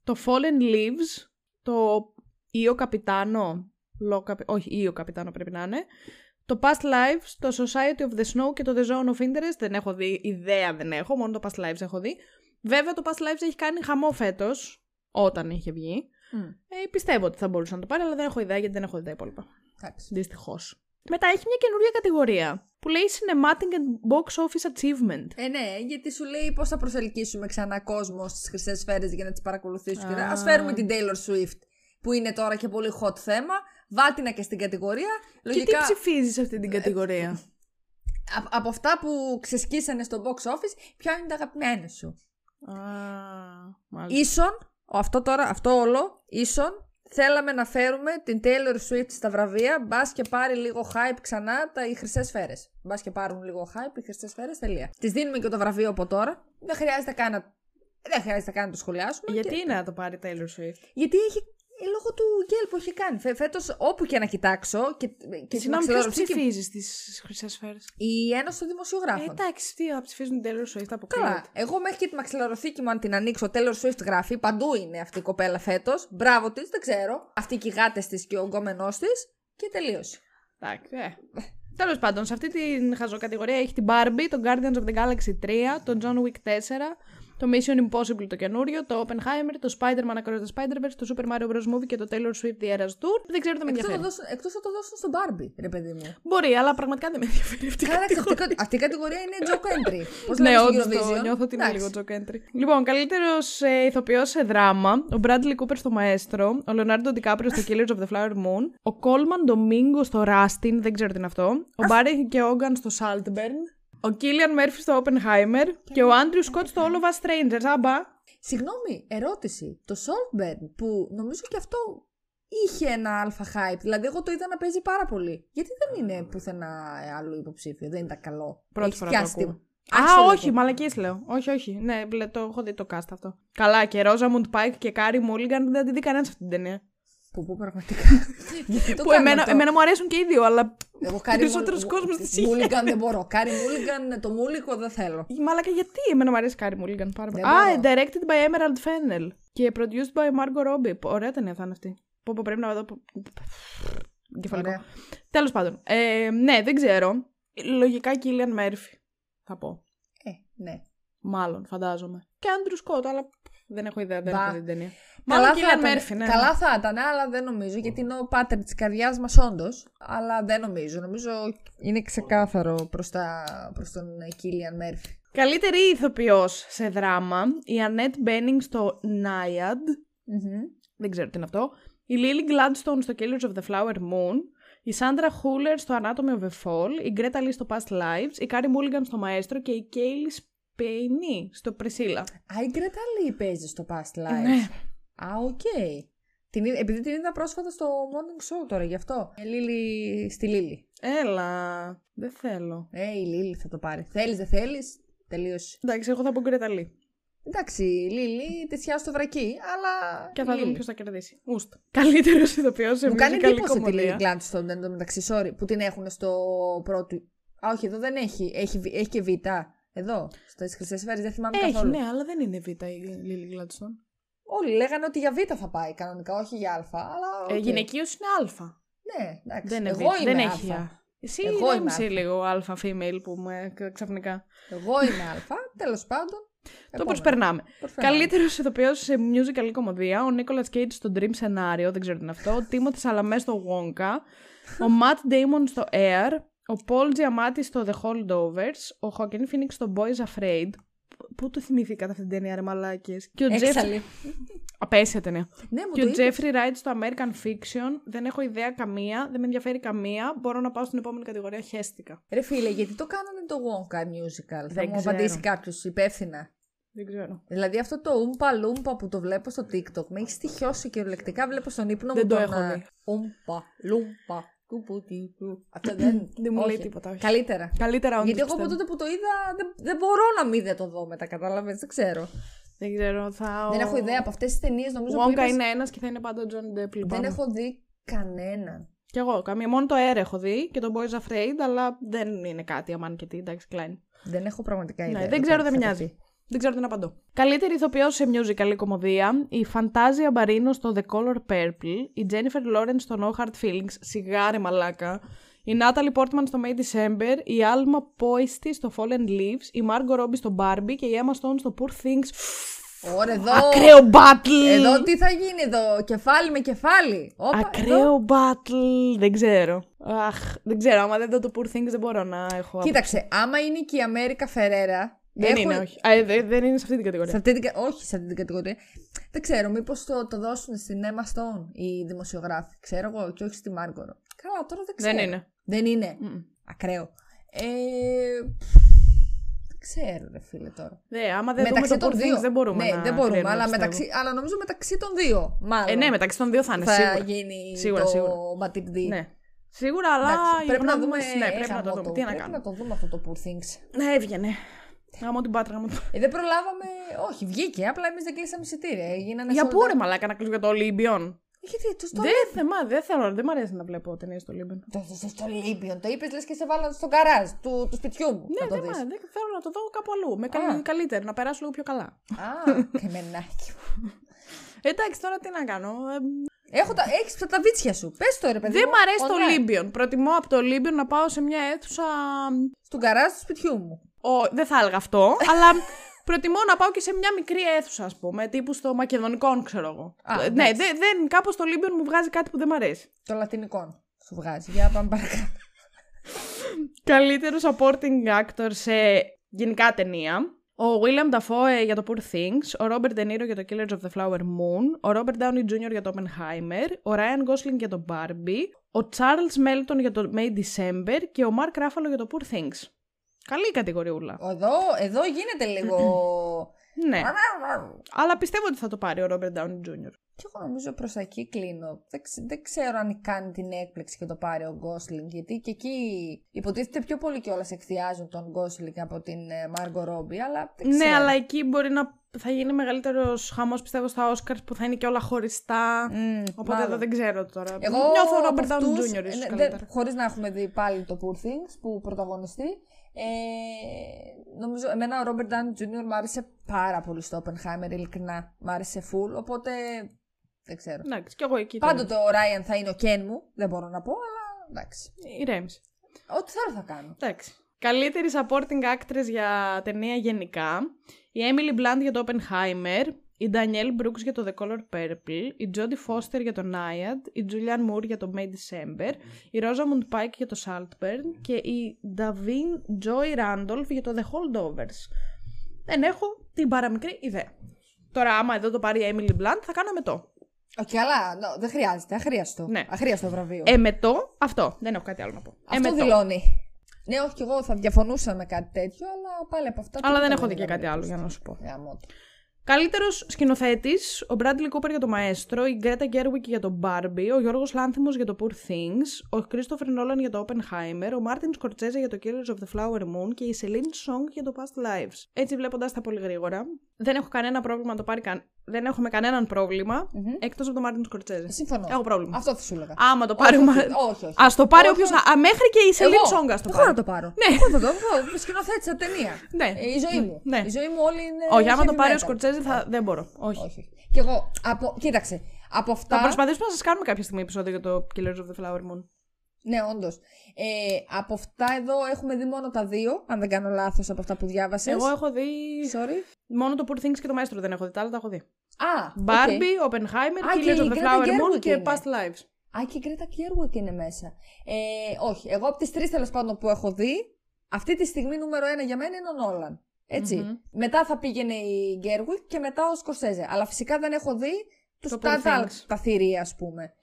το Fallen Leaves, το Io Capitano, Lo Capi- όχι Io Capitano πρέπει να είναι, το Past Lives, το Society of the Snow και το The Zone of Interest δεν έχω δει, ιδέα δεν έχω, μόνο το Past Lives έχω δει. Βέβαια το Past Lives έχει κάνει χαμό φέτος, όταν είχε βγει. Μμ, Ε, πιστεύω ότι θα μπορούσε να το πάρει, αλλά δεν έχω ιδέα γιατί δεν έχω δει τα υπόλοιπα. εντάξει. Δυστυχώς. Μετά έχει μια καινούργια κατηγορία που λέει Cinematic and Box Office Achievement. Ε, ναι, γιατί σου λέει πώς θα προσελκύσουμε ξανά κόσμο στις χρυσές σφαίρες για να τις παρακολουθήσουμε. Α. Α φέρουμε την Taylor Swift, που είναι τώρα και πολύ hot θέμα. Βάτινα και στην κατηγορία. Και τι Λογικά ψηφίζεις σε αυτή την κατηγορία; α- από αυτά που ξεσκίσανε στο box office, ποια είναι τα αγαπημένα σου; Α, μάλιστα. Ίσον, αυτό τώρα, αυτό όλο, ίσον, θέλαμε να φέρουμε την Taylor Swift στα βραβεία, μπας και πάρει λίγο hype ξανά τα οι χρυσές σφαίρες. Μπας και πάρουν λίγο hype οι χρυσές σφαίρες, τελεία. Τη δίνουμε και το βραβείο από τώρα. Δεν χρειάζεται καν να, δεν χρειάζεται καν να το σχολιάσουμε. Γιατί και- είναι να το πάρει Taylor Swift; Γιατί έχει. Ε, Λόγω του γκέλ που έχει κάνει. Φε, Φέτος, όπου και να κοιτάξω. Και, και στη Συγγνώμη, ποιος μαξιλαροπτή και- ψηφίζει στις χρυσές σφαίρες; Η Ένωση των Ε, Δημοσιογράφων. εντάξει, τι θα ψηφίζουν την Taylor Swift, Καλά. αποκλείεται. Εγώ μέχρι και τη μαξιλαροθήκη μου, αν την ανοίξω, Taylor Swift γράφει. Παντού είναι αυτή η κοπέλα φέτος. Μπράβο της, δεν ξέρω. Αυτή και οι γάτες της και ο γκόμενός της. Και τελείωσε. Εντάξει, ε. Τέλος πάντων, σε αυτή την χαζοκατηγορία έχει την Barbie, το Guardians of the Galaxy 3, το John Wick 4, το Mission Impossible το καινούριο, το Oppenheimer, το Spider-Man Across the Spider-Verse, το Super Mario Bros. Movie και το Taylor Swift The Eras Tour. Δεν ξέρω τι με Εκτός ενδιαφέρει. θα το δώσουν στον Barbie, ρε παιδί μου. Μπορεί, αλλά πραγματικά δεν με ενδιαφέρει αυτή η Καλά, εντάξει, αυτή, η κατηγορία. κα- αυτή η κατηγορία είναι joke entry. Πώς Ναι, λέμε όντως στο το Eurovision; νιώθω ότι είναι Εντάξει. λίγο joke entry. Λοιπόν, καλύτερος ε, ηθοποιός σε δράμα, ο Bradley Cooper στο Μαέστρο, ο Leonardo DiCaprio στο Killers of the Flower Moon, ο Coleman Domingo στο Rustin, δεν ξέρω τι είναι αυτό, ο Barry και Hogan στο Saltburn, ο Killian Murphy στο Oppenheimer και ο Andrew Scott στο All of Us Strangers. Άμπα. Συγγνώμη, ερώτηση. Το Saltburn που νομίζω και αυτό είχε ένα αλφα hype. Δηλαδή, εγώ το είδα να παίζει πάρα πολύ. Γιατί δεν είναι πουθενά άλλο υποψήφιο, δεν ήταν καλό. Πρώτη Έχεις φορά το πιάσει ακούω. τίποτα. Α, Άξιο όχι, λέγω. μαλακίες λέω. Όχι, όχι. Ναι, μπλε, το έχω δει το cast αυτό. Καλά, και Rosamund Pike και Κάρι Mulligan δεν τη δει κανένας αυτή την ταινία. Που, που πραγματικά. Γιατί το που κάνουν εμένα, αυτό. εμένα μου αρέσουν και οι δύο, αλλά Εγώ Κάρι περισσότερος Μούλ- κόσμος της είχε. Μούλιγκαν δεν μπορώ. Κάρι Μούλιγκαν, το Μούλικο δεν θέλω. Μάλακα, γιατί; Εμένα μου αρέσει Κάρι Mulligan πάρα πολύ. Δεν Α, μπορώ. directed by Emerald Fennel και produced by Margot Robbie. Ωραία ταινία θα είναι αυτή. Πω, πω, πρέπει να δω. Κεφαλικό. Ωραία. Τέλος πάντων. Ε, ναι, δεν ξέρω. Λογικά Killian Murphy. Θα πω. Ε, ναι. Μάλλον, φαντάζομαι. Και Andrew Scott, αλλά δεν έχω ιδέα, δεν Μπα. έχω δει την ταινία. Καλά Μάλλον θα, Killian ήταν, Murphy, ναι. καλά θα ήταν, αλλά δεν νομίζω, γιατί είναι ο πάτερ της καρδιάς μας όντως, αλλά δεν νομίζω. Νομίζω είναι ξεκάθαρο προς, τα, προς τον Κίλιαν Μέρφυ. Καλύτερη ηθοποιός σε δράμα, η Annette Bening στο Naiad. Δεν ξέρω τι είναι αυτό. Η Lily Gladstone στο Killers of the Flower Moon. Η Sandra Hüller στο Anatomy of a Fall. Η Greta Lee στο Past Lives. Η Carey Mulligan στο Maestro. Και η Kaylee Spaeny στο Priscilla. Α, η Γκρέτα Λί παίζει στο Past Lives. Ναι. Α, οκ. Την, είδα- επειδή την είδα πρόσφατα στο Morning Show τώρα, γι' αυτό. Ε, Λίλη, στη Λίλη. Έλα. Δεν θέλω. Ε, η Λίλη θα το πάρει. Θέλεις, δεν θέλεις. Τελείωσε. Εντάξει, εγώ θα πω Γκρέτα Λι. Εντάξει, Λίλη, τεσιά στο βρακί, αλλά. Και θα Λίλη. δούμε ποιος θα κερδίσει. Ούστα. Καλύτερος ηθοποιός σε Μου κάνει musical εντύπωση τη Λίλη κομμωδία. Γκλάντστον εν τω μεταξύ, sorry, που την έχουν στο πρώτο. Α, όχι, εδώ δεν έχει. Έχει, β- έχει και Β. Εδώ, στι χρυσέ σφαίρε, δεν θυμάμαι Έχει, καθόλου. ναι, αλλά δεν είναι Β η Λίλι Γκλάντστον. Όλοι λέγανε ότι για Β θα πάει κανονικά, όχι για Α. Αλλά, Ε, οκ. Γυναικείο είναι Α. Ναι, εντάξει. Δεν είναι Εγώ Β. είμαι Δεν Α. έχει Α. Εσύ Εγώ Εγώ είμαι είσαι Α. λίγο α female που με ξαφνικά. Εγώ είμαι Α. Τέλος πάντων. Το επόμενο. προσπερνάμε. Προσπερνάμε. Καλύτερος ηθοποιό σε musical κομμωδία, ο Νίκολα Κέιτ στο Dream Scenario, δεν ξέρω τι είναι αυτό. Ο Τίμωθη Σαλαμέ στο Wonka. Ο Matt Damon στο Air. Ο Paul Giamatti στο The Holdovers. Ο Joaquin Phoenix στο Boys Afraid. Πού το θυμηθήκατε αυτή την ταινία, ρε μαλάκες; Και ο Jeff... Έξαλλη. Απέσια ταινία. Ναι, μου Και το ο είπες. Jeffrey Wright στο American Fiction. Δεν έχω ιδέα καμία, δεν με ενδιαφέρει καμία. Μπορώ να πάω στην επόμενη κατηγορία. Χαίστηκα. Ρε φίλε, γιατί το κάνανε το Wonka musical. θα Δεν μου ξέρω. απαντήσει κάποιος υπεύθυνα. Δεν ξέρω. Δηλαδή αυτό το ούμπα λούμπα που το βλέπω στο TikTok με έχει στοιχειώσει κυριολεκτικά. Βλέπω στον ύπνο Δεν μου το τον, έχω α, δει. Ούμπα λούμπα. Κουπουτικού. Αυτό δεν. Δεν μου λέει όχι. τίποτα. Όχι. Καλύτερα. Καλύτερα όντως Γιατί εγώ από πιστεύω. τότε που το είδα δεν, δεν μπορώ να μην δεν το δω μετά, κατάλαβες. Δεν ξέρω. Δεν ξέρω. Θα... Δεν έχω ιδέα από αυτές τις ταινίες νομίζω που Wonka είπες, είναι ένας και θα είναι πάντα ο Johnny Depp. Δεν λυπάμαι. έχω δει κανέναν. Κι εγώ. Καμία. Μόνο το Air έχω δει και το Boys Afraid, αλλά δεν είναι κάτι αμάν και τι. Εντάξει, Klein. Δεν έχω πραγματικά ιδέα. Ναι, το δεν ξέρω, κάτι δεν με θα νοιάζει. πει. Δεν ξέρω τι να απαντώ. Καλύτερη ηθοποιός σε musical κομμωδία, η Φαντάζια Μπαρίνο στο The Color Purple, η Jennifer Lawrence στο No Hard Feelings, σιγάρε μαλάκα, η Natalie Portman στο May December, η Alma Poisty στο Fallen Leaves, η Margot Robbie στο Barbie και η Emma Stone στο Poor Things. Ωραία, εδώ. Ακραίο battle! Εδώ τι θα γίνει εδώ, κεφάλι με κεφάλι. Όπα, εδώ. Ακραίο battle! Δεν ξέρω. Αχ, δεν ξέρω. Άμα δεν δω το Poor Things δεν μπορώ να έχω. Κοίταξε, άμα είναι και η Αμέρικα Φερέρα. Δεν είναι, όχι. Α, ε, δε- δεν είναι σε αυτή την κατηγορία. Σε αυτή την, κα- όχι σε αυτή την κατηγορία. Δεν ξέρω, μήπως το, το δώσουν στην Emma Stone οι δημοσιογράφοι. Ξέρω εγώ, και όχι στη Μάργκορο. Καλά, τώρα δεν ξέρω. Δεν είναι. Δεν είναι. Μμμ. Ακραίο. Ε, δεν ξέρω, ρε φίλε τώρα. Ναι, άμα δεν μεταξύ δούμε το των Poor δύο. Things δεν μπορούμε ναι, να δεν μπορούμε, κρίνουμε, αλλά, πιστεύω. μεταξύ, αλλά νομίζω μεταξύ των δύο. Μάλλον. Ε, ναι, μεταξύ των δύο θα είναι θα σίγουρα. γίνει Σίγουρα, το σίγουρα. Matilde. Ναι. Σίγουρα, αλλά Εντάξει, η πρέπει να γνώμη δούμε. μας- Ναι, ε, πρέπει να το γαμώτο. δούμε. Τι να Πρέπει κάνουμε; να το δούμε αυτό το Poor Things. Ναι, έβγαινε. Γαμώ την πάτρα μου. Ε, δεν προλάβαμε. Όχι, βγήκε. Απλά εμείς δεν κλείσαμε εισιτήρια. Έγιναν Για sold πού out. ρε μαλάκα να κλείσω για το Ολύμπιον. Γιατί το στο Δεν θεμά, δεν θέλω, δεν μ' αρέσει να βλέπω ταινίες στο Ολύμπιον. Το, το, στο Λίμπιον. Το είπες λες και σε βάλαν στο γκαράζ του, του σπιτιού μου. Ναι, να το δεν, δεις. μ' αρέσει, δεν θέλω να το δω κάπου αλλού. Με Α. κάνει καλύτερα, να περάσω λίγο πιο καλά. Α, κεμενάκι μου. Εντάξει, τώρα τι να κάνω. ε, Έχω τα, έχεις τα βίτσια σου. Πες το ρε παιδί δεν μου. μ' αρέσει το online. Ολύμπιον. Προτιμώ από το Ολύμπιον να πάω σε μια αίθουσα. Στον γκαράζ του σπιτιού μου. Ο, δεν θα έλεγα αυτό, αλλά προτιμώ να πάω και σε μια μικρή αίθουσα, ας πούμε. Τύπου στο Μακεδονικό, ξέρω εγώ. Α, Ε, ναι, εντάξει. δεν, δεν, κάπως το Ολύμπιον μου βγάζει κάτι που δεν μ' αρέσει. Το λατινικό σου βγάζει. Για πάμε παρακάτω. Καλύτερος supporting actor σε γενικά ταινία. Ο William Dafoe για το Poor Things, ο Robert De Niro για το Killers of the Flower Moon, ο Robert Downey Jr. για το Oppenheimer, ο Ryan Gosling για το Barbie, ο Charles Melton για το May December και ο Mark Ruffalo για το Poor Things. Καλή κατηγοριούλα. Εδώ, εδώ γίνεται λίγο. Ναι. Αλλά πιστεύω ότι θα το πάρει ο Robert Downey Jr. Και εγώ νομίζω προς εκεί κλείνω. Δεν, ξε- δεν ξέρω αν κάνει την έκπληξη και το πάρει ο Γκόσλινγκ. Γιατί και εκεί υποτίθεται πιο πολύ κιόλας εκθιάζουν τον Γκόσλινγκ από την Μάργκο Ρόμπι. Αλλά δεν ξέρω. Ναι, αλλά εκεί μπορεί να θα γίνει μεγαλύτερος χαμός πιστεύω στα Oscars που θα είναι και όλα χωριστά. Μμ, Οπότε μάλλον. εδώ δεν ξέρω τώρα. Εγώ Νιώθω ο από Robert Downey αυτούς, Jr. ε, ίσως ναι, καλύτερα. δεν- χωρίς να έχουμε δει πάλι το Poor Things που πρωταγωνιστεί. Ε, νομίζω εμένα ο Robert Downey Jr. μου άρεσε πάρα πολύ στο Oppenheimer, ειλικρινά. Μ' άρεσε full, οπότε δεν ξέρω. Εντάξει, κι εγώ εκεί. Πάντοτε ο Ryan θα είναι ο Ken μου, δεν μπορώ να πω, αλλά εντάξει. Ηρέμησε. Ό,τι θέλω θα κάνω. Εντάξει. Καλύτερη supporting actress για ταινία γενικά. Η Emily Blunt για το Oppenheimer. Η Danielle Brooks για το The Color Purple. Η Jodie Foster για το Naiad. Η Julianne Moore για το May December. Η Rosamund Pike για το Saltburn. Και η Davin Joy Randolph για το The Holdovers. Δεν έχω την παραμικρή ιδέα. Τώρα, άμα εδώ το πάρει η Emily Blunt, θα κάνω μετό. Όχι, αλλά no, δεν χρειάζεται, αχρίαστο. Ναι. Αχρίαστο βραβείο. Εμετό, αυτό. Δεν έχω κάτι άλλο να πω. Αυτό Εμετό. δηλώνει. Ναι, όχι, και εγώ θα διαφωνούσα με κάτι τέτοιο, αλλά πάλι από αυτά. Αλλά δεν τίποτα έχω δει και είναι κάτι άλλο βραβείο. για να σου πω. Γαμώτο. Καλύτερο σκηνοθέτη, ο Bradley Cooper για το Μαέστρο, η Greta Gerwig για το Barbie, ο Γιώργο Λάνθιμος για το Poor Things, ο Christopher Nolan για το Oppenheimer, ο Martin Scorsese για το Killers of the Flower Moon και η Celine Song για το Past Lives. Έτσι βλέποντα τα πολύ γρήγορα, δεν έχω κανένα πρόβλημα να το πάρει καν. Δεν έχουμε κανέναν πρόβλημα Μμμ. εκτός από το Martin Scorsese. Συμφωνώ. Έχω πρόβλημα. Αυτό θα σου έλεγα. Άμα το πάρει ο Μα- όχι, όχι, όχι. Α το πάρει Όχι, όποιος. όχι. Μέχρι και η Celine Εγώ, Song ας το εγώ πάρει. να το πάρω. Ναι. Εγώ θα το εγώ, σκηνοθέτησα ταινία. Ναι. Ε, η ζωή μου. Ναι. Η ζωή μου όλη είναι. Όχι, άμα το heavy πάρει ο metal. Σκορτσέζε θα... δεν μπορώ. Όχι. Όχι. Και εγώ, από... κοίταξε, από αυτά. Θα προσπαθήσουμε να σας κάνουμε κάποια στιγμή επεισόδιο για το Killers of the Flower Moon. Ναι, όντως. Ε, από αυτά εδώ έχουμε δει μόνο τα δύο, αν δεν κάνω λάθος από αυτά που διάβασες. Εγώ έχω δει. Sorry. Μόνο το Poor Things και το Maestro δεν έχω δει. Τα άλλα τα έχω δει. Α, ok. Barbie, Oppenheimer, Α, και Killers η of the Greta Flower Gerwig Moon και είναι. Past Lives. Α, και η Γκρέτα Κιέρουικ είναι μέσα. Ε, όχι, εγώ από τις τρεις τέλος πάντων που έχω δει, αυτή τη στιγμή νούμερο ένα για μένα είναι ο Νόλαν. Έτσι. Μμμ. Μετά θα πήγαινε η Gerwig και μετά ο Σκορσέζε. Αλλά φυσικά δεν έχω δει τους, Το τα, Poor τα, Things. τα θηρία, ας πούμε.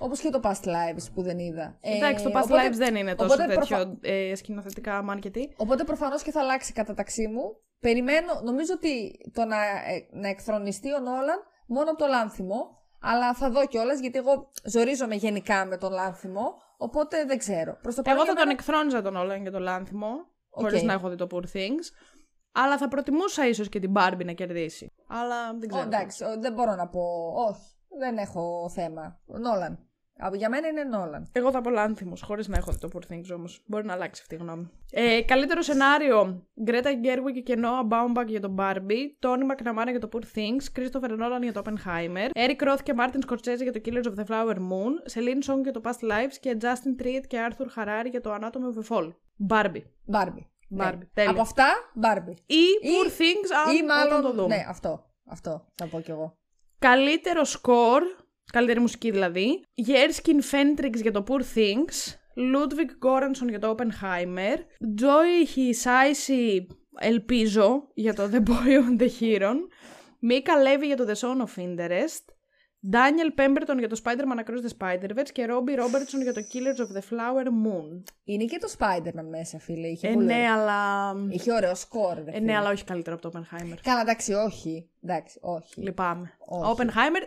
Όπως και το Past Lives που δεν είδα. Εντάξει, το Ε, Past οπότε- Lives δεν είναι τόσο οπότε τέτοιο προφα- ε, σκηνοθετικά μάρκετι. Οπότε προφανώς και θα αλλάξει η κατάταξή μου. Περιμένω, νομίζω ότι το να, ε, να εκθρονιστεί ο Νόλαν μόνο από το Λάνθιμο. Αλλά θα δω κιόλας γιατί εγώ ζορίζομαι γενικά με τον Λάνθιμο. Οπότε δεν ξέρω. Προς το παρόν Εγώ θα για τον μένα- εκθρόνιζα τον Νόλαν και τον Λάνθιμο, Οκ. χωρίς να έχω δει το Poor Things. Αλλά θα προτιμούσα ίσως και την Barbie να κερδίσει. Αλλά δεν Ω, ξέρω. εντάξει, ο, δεν μπορώ να πω. Όχι, δεν έχω θέμα. Ο Νόλαν. Α, Για μένα είναι Νόλαν. Εγώ θα πω Λάνθιμος, χωρίς να έχω δει το Poor Things όμως. Μπορεί να αλλάξει αυτή η γνώμη. Ε, καλύτερο σενάριο: Greta Gerwig και Noah Baumbach για τον Barbie, Tony McNamara για το Poor Things, Christopher Nolan για το Oppenheimer, Eric Roth και Martin Scorsese για το Killers of the Flower Moon, Celine Song για το Past Lives και Justin Triet και Arthur Harari για το Anatomy of a Fall. Barbie. Μπάρμπι. Barbie, τέλεια. Από αυτά, Barbie. Ή Poor Things, αν Ή μάλλον. όταν το δούμε. Ναι, αυτό. Αυτό θα πω κι εγώ. Καλύτερο σκορ, Καλύτερη μουσική δηλαδή. Jerskin Fendrix για το Poor Things. Ludwig Göransson για το Oppenheimer. Τζόι Χισάισι, ελπίζω, για το The Boy and the Heron. Mica Levi για το The Zone of Interest. Daniel Pemberton για το Spider-Man Across the Spider-Verse και Robbie Robertson για το Killers of the Flower Moon. Είναι και το Spiderman μέσα, φίλε. Είχε ε, ναι, αλλά... Είχε ωραίο σκορ, ε, ναι, αλλά όχι καλύτερο από το Oppenheimer. Καλά, εντάξει, όχι. Εντάξει, όχι. Λυπάμαι.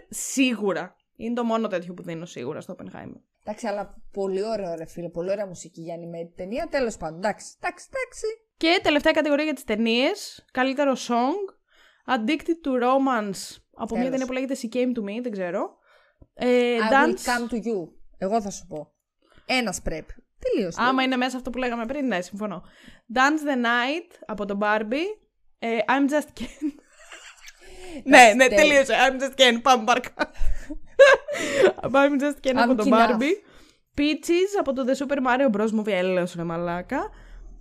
Σίγουρα είναι το μόνο τέτοιο που δίνω σίγουρα στο Oppenheimer. Εντάξει, αλλά πολύ ωραίο, ρε φίλε. Πολύ ωραία μουσική για animated ταινία. Τέλος πάντων. Εντάξει, εντάξει, εντάξει. Και τελευταία κατηγορία για τις ταινίες. Καλύτερο song. Addicted to Romance. Από μια Τέλος. ταινία που λέγεται She Came to Me, δεν ξέρω. Ε, I dance. will come to you. Εγώ θα σου πω. Ένας πρέπει. Τελείωσε. Άμα είναι μέσα αυτό που λέγαμε πριν, ναι, συμφωνώ. Dance the Night από τον Barbie. Ε, I'm just Ken. ναι, ναι, τέλεια. τελείωσε. I'm just Ken. Πάμε παρακάτω. I'm just Ken από I'm τον enough. Barbie. Peaches από το The Super Mario Bros. Movie. Έλεος ρε μαλάκα.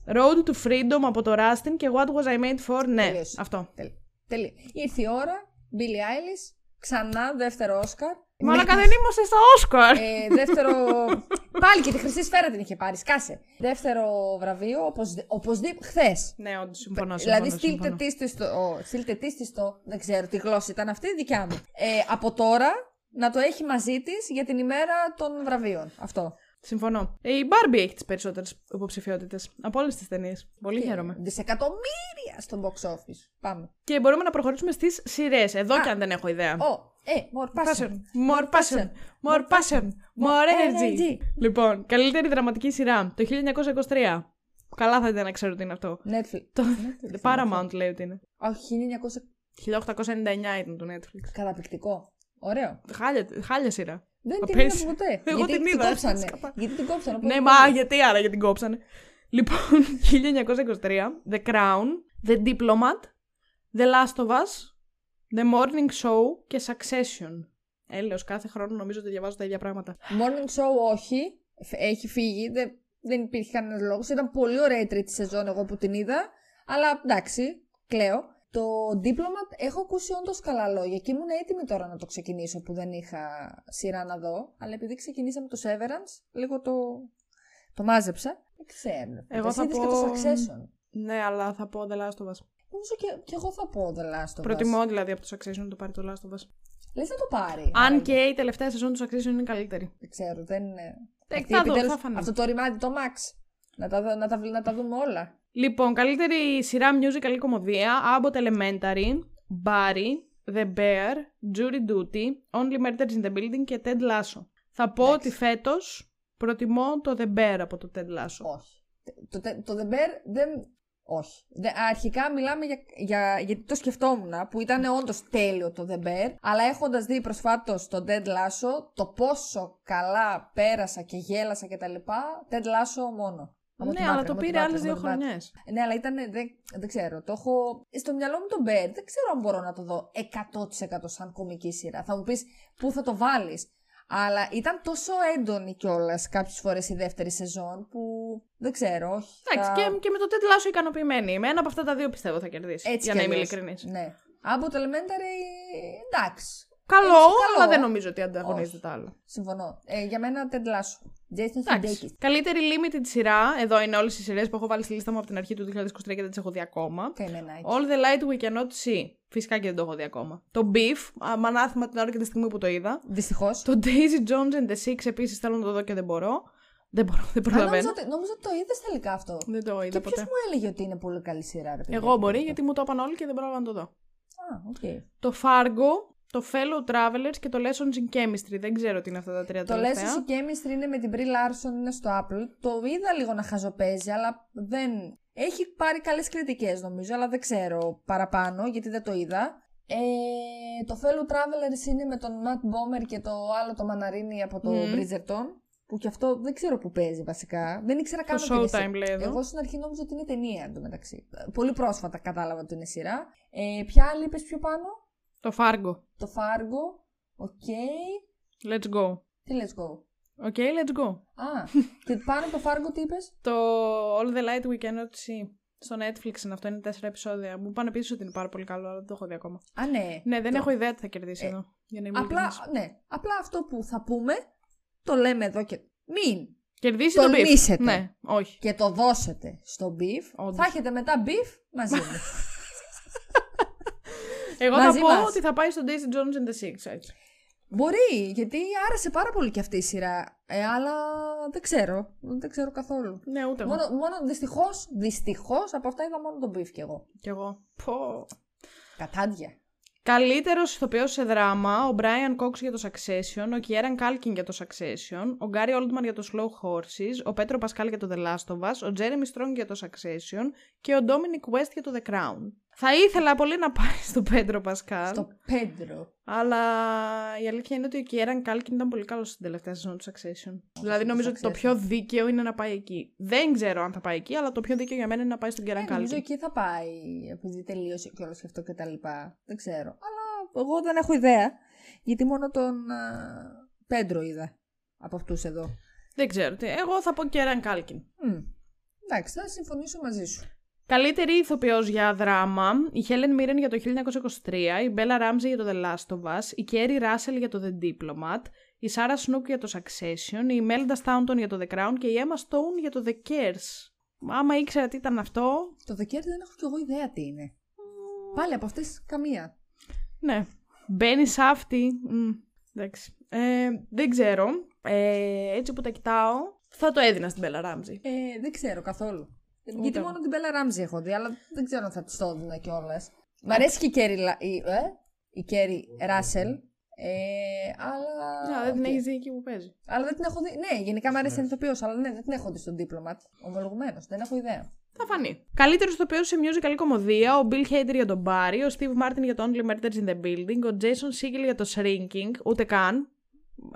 Road to Freedom από το Rustin και What Was I Made For; Ναι, Τελείωσε. αυτό. Τελ- Τέλεια. Ήρθε η ώρα. Billie Eilish. Ξανά δεύτερο Όσκαρ. Μαλάκα δεν είμαστε στα Όσκαρ. Ε, δεύτερο. Πάλι και τη χρυσή σφαίρα την είχε πάρει. Σκάσε. Δεύτερο βραβείο, οπωσδη... οπωσδήποτε. Χθες. ναι, όντως συμφωνώ. συμφωνώ, Δηλαδή, στείλτε συμφωνώ. τη στο. ο, Στείλτε τη στη στο. Δεν ξέρω τι γλώσσα ήταν αυτή, δικιά μου. Ε, από τώρα να το έχει μαζί της για την ημέρα των βραβείων. Αυτό. Συμφωνώ. Ε, η Barbie έχει τις περισσότερες υποψηφιότητες από όλες τις ταινίες. Πολύ χαίρομαι. Δισεκατομμύρια στο box office. Πάμε. Και μπορούμε να προχωρήσουμε στις σειρές. Εδώ κι αν δεν έχω ιδέα. Ω, ε, more passion. Passion. More passion. More passion. More energy. energy. Λοιπόν, καλύτερη δραματική σειρά. Το 1923. Καλά θα ήταν να ξέρω τι είναι αυτό. Netflix. Το Netflix Paramount λέει ότι είναι. Όχι, 1900. 1899 ήταν το Netflix. Καταπληκτικό. Ωραίο. Χάλια, χάλια σειρά. Δεν την Απέσια. είδα ποτέ. Εγώ γιατί την είδα, κόψανε. σκατά. Γιατί την κόψανε. οπότε Ναι, δεν μα είδα. γιατί άρα, γιατί την κόψανε. Λοιπόν, 1923, The Crown, The Diplomat, The Last of Us, The Morning Show και Succession. Έλεος, κάθε χρόνο νομίζω ότι διαβάζω τα ίδια πράγματα. Morning show όχι. Φ- Έχει φύγει. Δεν, δεν υπήρχε κανένας λόγος. Ήταν πολύ ωραία η τρίτη σεζόν εγώ που την είδα. Αλλά εντάξει, κλαίω. Το Diplomat έχω ακούσει όντως καλά λόγια και ήμουν έτοιμη τώρα να το ξεκινήσω που δεν είχα σειρά να δω. Αλλά επειδή ξεκινήσαμε το Severance, λίγο το, το μάζεψα. Δεν ξέρω. Εγώ Εσύ θα είδες πω- και το Succession. Ναι, αλλά θα πω The Last of Us. Νομίζω και, και εγώ θα πω The Last of Us. Προτιμώ δηλαδή από το Succession να το πάρει το Last of Us. Λες να το πάρει. Αν άραγε. και η τελευταία σεζόν του Succession είναι καλύτερη. Δεν ξέρω, δεν είναι. Ε, Αυτή θα δω, επιτέλους- θα φανεί. Αυτό το ρημάδι το Max. Να τα, δω- να, τα, να τα δούμε όλα. Λοιπόν, καλύτερη σειρά musical ή κομμωδία, Abbott Elementary, Barry, The Bear, Jury Duty, Only Murders in the Building και Ted Lasso. Θα πω Εντάξει. ότι φέτος προτιμώ το The Bear από το Ted Lasso. Όχι. Το, το, το The Bear δεν. Όχι. Δε- αρχικά μιλάμε για, για. Γιατί το σκεφτόμουν που ήταν όντως τέλειο το The Bear. Αλλά έχοντας δει προσφάτως το Dead Lasso, το πόσο καλά πέρασα και γέλασα κτλ. Dead Lasso μόνο. Από ναι, την αλλά άκρη, το από την πήρε άκρη, άλλες δύο από την άκρη. χρονιές. Ναι, αλλά ήταν. Δεν, δεν ξέρω. Το έχω. Στο μυαλό μου το Bear. Δεν ξέρω αν μπορώ να το δω 100% σαν κομική σειρά. Θα μου πεις πού θα το βάλεις; Αλλά ήταν τόσο έντονη κιόλας κάποιες φορές η δεύτερη σεζόν που δεν ξέρω. Όχι. Εντάξει, θα- και, και με το Ted Lasso ικανοποιημένη είμαι. Ένα από αυτά τα δύο πιστεύω θα κερδίσει. Έτσι για κι να είμαι αλλιώς. ειλικρινής. Ναι. Από το Elementary, εντάξει. Καλό, Έτσι, καλό. αλλά δεν νομίζω ότι ανταγωνίζεται Όχι. το άλλο. Συμφωνώ. Ε, για μένα Ted Lasso. Jason Εντάξει. Sudeikis. Καλύτερη limited σειρά. Εδώ είναι όλες οι σειρές που έχω βάλει στη λίστα μου από την αρχή του 2023 και δεν τις έχω δει ακόμα. Καημένάκι. All the light we cannot see. Φυσικά και δεν το έχω δει ακόμα. Το Beef, μανάθημα την ώρα και τη στιγμή που το είδα. Δυστυχώς. Το Daisy Jones and the Six επίσης θέλω να το δω και δεν μπορώ. Δεν μπορώ, δεν Νόμιζα προλαβαίνω. ότι, νόμιζα ότι το είδες τελικά αυτό. Δεν το είδα Και ποιος ποτέ. μου έλεγε ότι είναι πολύ καλή σειρά, ρε παιδιά. Εγώ μπορεί γιατί μου το είπαν όλοι και δεν πρόλαβα να το δω. Α, οκ. Το Fargo, το Fellow Travelers και το Lessons in Chemistry. Δεν ξέρω τι είναι αυτά τα τρία Το τελευταία. Lessons in Chemistry είναι με την Brie Larson, είναι στο Apple. Το είδα λίγο να χαζοπαίζει, αλλά δεν. Έχει πάρει καλές κριτικές νομίζω, αλλά δεν ξέρω παραπάνω γιατί δεν το είδα. Ε, το Fellow Travelers είναι με τον Matt Bomer και το άλλο το Μαναρίνι από το Μμμ. Bridgerton. Που και αυτό δεν ξέρω που παίζει βασικά. Δεν ήξερα καν Το ότι είναι Showtime σειρά. λέει εδώ. Εγώ στην αρχή νόμιζα ότι είναι ταινία εντωμεταξύ. Πολύ πρόσφατα κατάλαβα ότι είναι σειρά. Ε, ποια άλλη είπες πιο πάνω; Το Fargo. Το Fargo. Ok. Let's go. Τι let's go. Okay, let's go. Α, και πάνω από το Fargo τι είπες; Το All the Light We Cannot See. Στο Netflix είναι αυτό, είναι τέσσερα επεισόδια. Μου 'πανε επίσης ότι είναι πάρα πολύ καλό, αλλά δεν το έχω δει ακόμα. Α, ναι. Ναι, δεν Το- έχω ιδέα τι θα κερδίσει Ε, εδώ. Για να είμαι Απλά, ειλικρινής. ναι, απλά αυτό που θα πούμε, το λέμε εδώ και μην Κερδίσει το beef. τολμήσετε. Ναι, όχι. και το δώσετε στο beef, Όντως. θα έχετε μετά beef μαζί μου. Εγώ Μαζί θα πω μας. ότι θα πάει στο Daisy Jones and the Six, έτσι. Μπορεί, γιατί άρεσε πάρα πολύ και αυτή η σειρά. Ε, αλλά δεν ξέρω. Δεν ξέρω καθόλου. Ναι, ούτε εγώ. Μόνο, μόνο δυστυχώς, δυστυχώς από αυτά είδα μόνο τον beef κι εγώ. Κι εγώ. Πω. Κατάντια. Καλύτερος ηθοποιός σε δράμα, ο Brian Cox για το Succession, ο Kieran Culkin για το Succession, ο Gary Oldman για το Slow Horses, ο Πέτρο Πασκάλ για το The Last of Us, ο Jeremy Strong για το Succession και ο Dominic West για το The Crown. Θα ήθελα πολύ να πάει στο Πέτρο Πασκάλ, Στο Πέντρο. αλλά η αλήθεια είναι ότι ο Kieran Culkin ήταν πολύ καλός στην τελευταία σεζόν του Succession. δηλαδή το νομίζω ότι το Succession. πιο δίκαιο είναι να πάει εκεί. Δεν ξέρω αν θα πάει εκεί, αλλά το πιο δίκαιο για μένα είναι να πάει στον Kieran Ε, νομίζω Culkin. εκεί θα πάει, επειδή τελείωσε και όλο και αυτό και τα λοιπά. Δεν ξέρω. Αλλά εγώ δεν έχω ιδέα, γιατί μόνο τον α, Πέντρο είδα από αυτούς εδώ. Δεν ξέρω. τι- Εγώ θα πω Kieran Culkin. Μμ. Εντάξει, θα συμφωνήσω μαζί σου. Καλύτερη ηθοποιός για δράμα, η Helen Mirren για το 1923, η Bella Ramsey για το The Last of Us, η Kerry Russell για το The Diplomat, η Sarah Snook για το Succession, η Imelda Staunton για το The Crown και η Emma Stone για το The Cares. Άμα ήξερα τι ήταν αυτό, Το Δεκέρι δεν έχω κι εγώ ιδέα τι είναι. Πάλι από αυτές καμία. ναι. Μπαίνει σάφτη. Μμ, εντάξει. Ε, δεν ξέρω. Ε, έτσι που τα κοιτάω, θα το έδινα στην Bella Ramsey. Ε, δεν ξέρω καθόλου. Ούτε γιατί εγώ. μόνο την Μπέλα Ράμζη έχω δει, αλλά δεν ξέρω αν θα της το έδινα κιόλας. Μ' αρέσει και η Κέρι, Λα- η, ε, η Κέρι Ράσελ. Ε, αλλά. Α, δεν την οκ. έχεις δει εκεί που παίζει. Αλλά δεν την έχω δει. Ναι, γενικά μου αρέσει η ηθοποιό, αλλά ναι, δεν την έχω δει στον Diplomat. Ομολογουμένως, δεν έχω ιδέα. Θα φανεί. Καλύτερος ηθοποιό σε musical κομμωδία, ο Bill Hader για τον Barry, ο Steve Martin για το Only Murders in the Building, ο Jason Segel για το Shrinking, ούτε καν.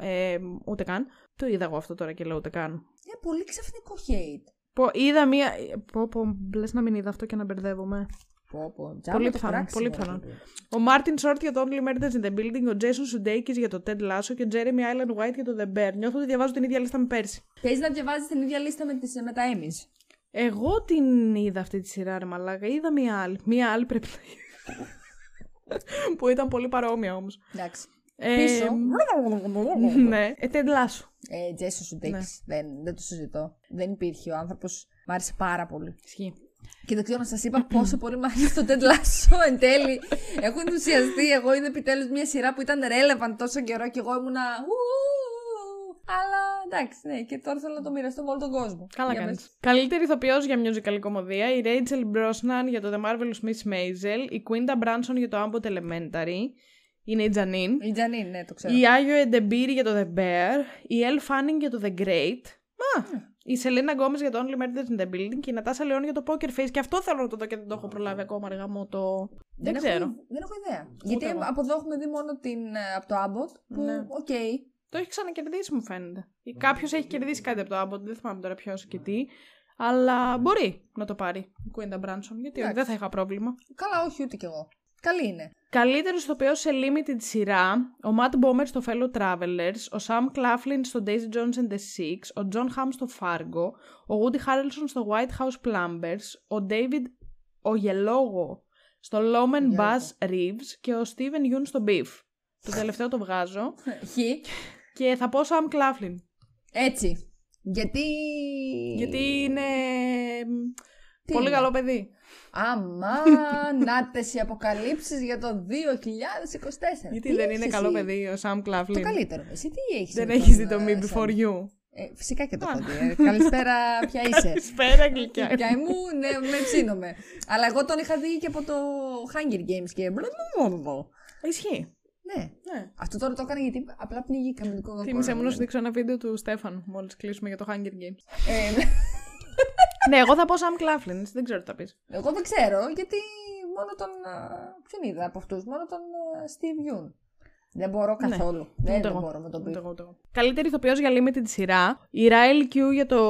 Ε, ούτε καν. Το είδα εγώ αυτό τώρα και λέω ούτε καν. Είναι πολύ ξαφνικό hate. Πω, είδα μία. Πω, πω, λες να μην είδα αυτό και να μπερδεύομαι. Πω, πω, Πολύ το πιθανό, πράξιμο, πολύ ρε πιθανό. παιδί. Ο Martin Short για το Only Murders in the Building, ο Jason Sudeikis για το Ted Lasso και ο Jeremy Island White για το The Bear. Νιώθω ότι διαβάζω την ίδια λίστα με πέρσι. Παίζει να διαβάζεις την ίδια λίστα με, τις, με τα Emmys; Εγώ την είδα αυτή τη σειρά, ρε μαλάκα. Είδα μία άλλη. Μία άλλη πρέπει να είδα. που ήταν πολύ παρόμοια όμως. Εντάξει. Ε, Πίσω. ναι, ε, Ted Lasso. Ε, Τζέσο σου δεν, δεν το συζητώ. Δεν υπήρχε ο άνθρωπος. Μ' άρεσε πάρα πολύ. Ισχύει. Και δεν ξέρω να σας είπα πόσο πολύ μ' άρεσε το Ted Lasso εν τέλει. Έχω ενθουσιαστεί. Εγώ είδα επιτέλους μια σειρά που ήταν relevant τόσο καιρό και εγώ ήμουνα. «Ου». Αλλά εντάξει, ναι, και τώρα θέλω να το μοιραστώ με όλο τον κόσμο. Καλά Για κάνεις. μας. Καλύτερη ηθοποιός για musical κομμωδία, η Rachel Brosnan για το The Marvelous Miss Maisel, η Quinta Branson για το Ambot Elementary, είναι η Janine, Η Τζανίν, ναι, το ξέρω. η Ayo Edebiri για το The Bear, η Elle Fanning για το The Great, Μα, η Selena Gomez για το Only Murders in the Building και η Natasha Leone για το Poker Face. Και αυτό θέλω να το δω και δεν το έχω προλάβει ακόμα αργά μου το. Δεν, έχω, ξέρω. δεν έχω ιδέα. Γιατί εγώ. από εδώ έχουμε δει μόνο την, ε, από το Abbott. Που, Ναι. οκ. Το έχει ξανακερδίσει, μου φαίνεται. Ή κάποιος έχει κερδίσει κάτι από το Abbott, δεν θυμάμαι τώρα ποιος και τι. Αλλά μπορεί να το πάρει η Quinta Brunson. Γιατί όχι, Εντάξει. δεν θα είχα πρόβλημα. Καλά, όχι ούτε κι εγώ. Καλή είναι. Καλύτερο ηθοποιό σε limited σειρά, ο Matt Bomer στο Fellow Travelers, ο Sam Claflin στο Daisy Jones and the Six, ο Jon Hamm στο Fargo, ο Woody Harrelson στο White House Plumbers, ο David Ογελόγο στο Loman Γεια Bass Reeves και ο Steven Yeun στο Beef. Το τελευταίο το βγάζω. Χ. Και θα πω Sam Claflin. Έτσι. Γιατί. Γιατί είναι Τι πολύ είναι? καλό παιδί. Αμάν, νάτες οι αποκαλύψεις για το 2024. Γιατί Τι δεν έχεις είναι καλό εσύ; παιδί ο Sam Το Claflin. καλύτερο. Εσύ τι έχεις Δεν με έχεις τον, δει το ε, Me Sam? Before You. Ε, φυσικά και το έχω δει. ε. Καλησπέρα, ποια είσαι; Καλησπέρα, γλυκιά. Ποια μου, ναι, με ψήνομαι. Αλλά εγώ τον είχα δει και από το Hunger Games και. μπλαμπλαμπλαμπλα. Ισχύει. Ναι. Ναι. Αυτό τώρα το έκανα γιατί απλά πνίγηκα με την coca Θύμησε μου να σου δείξω ένα βίντεο του Στέφανου μόλις κλείσουμε για το Hunger Games. Ε, ναι, εγώ θα πω Sam Claflin, εσύ δεν ξέρω τι θα πεις. Εγώ δεν ξέρω γιατί μόνο τον. α, Ποιον είδα από αυτούς, μόνο τον α, Steve Young. Δεν μπορώ καθόλου. Δεν, Ούτε δεν εγώ. μπορώ με τον Ούτε πεις. εγώ, ούτε εγώ. Καλύτερη ηθοποιός για limited σειρά. Η Riley Q για το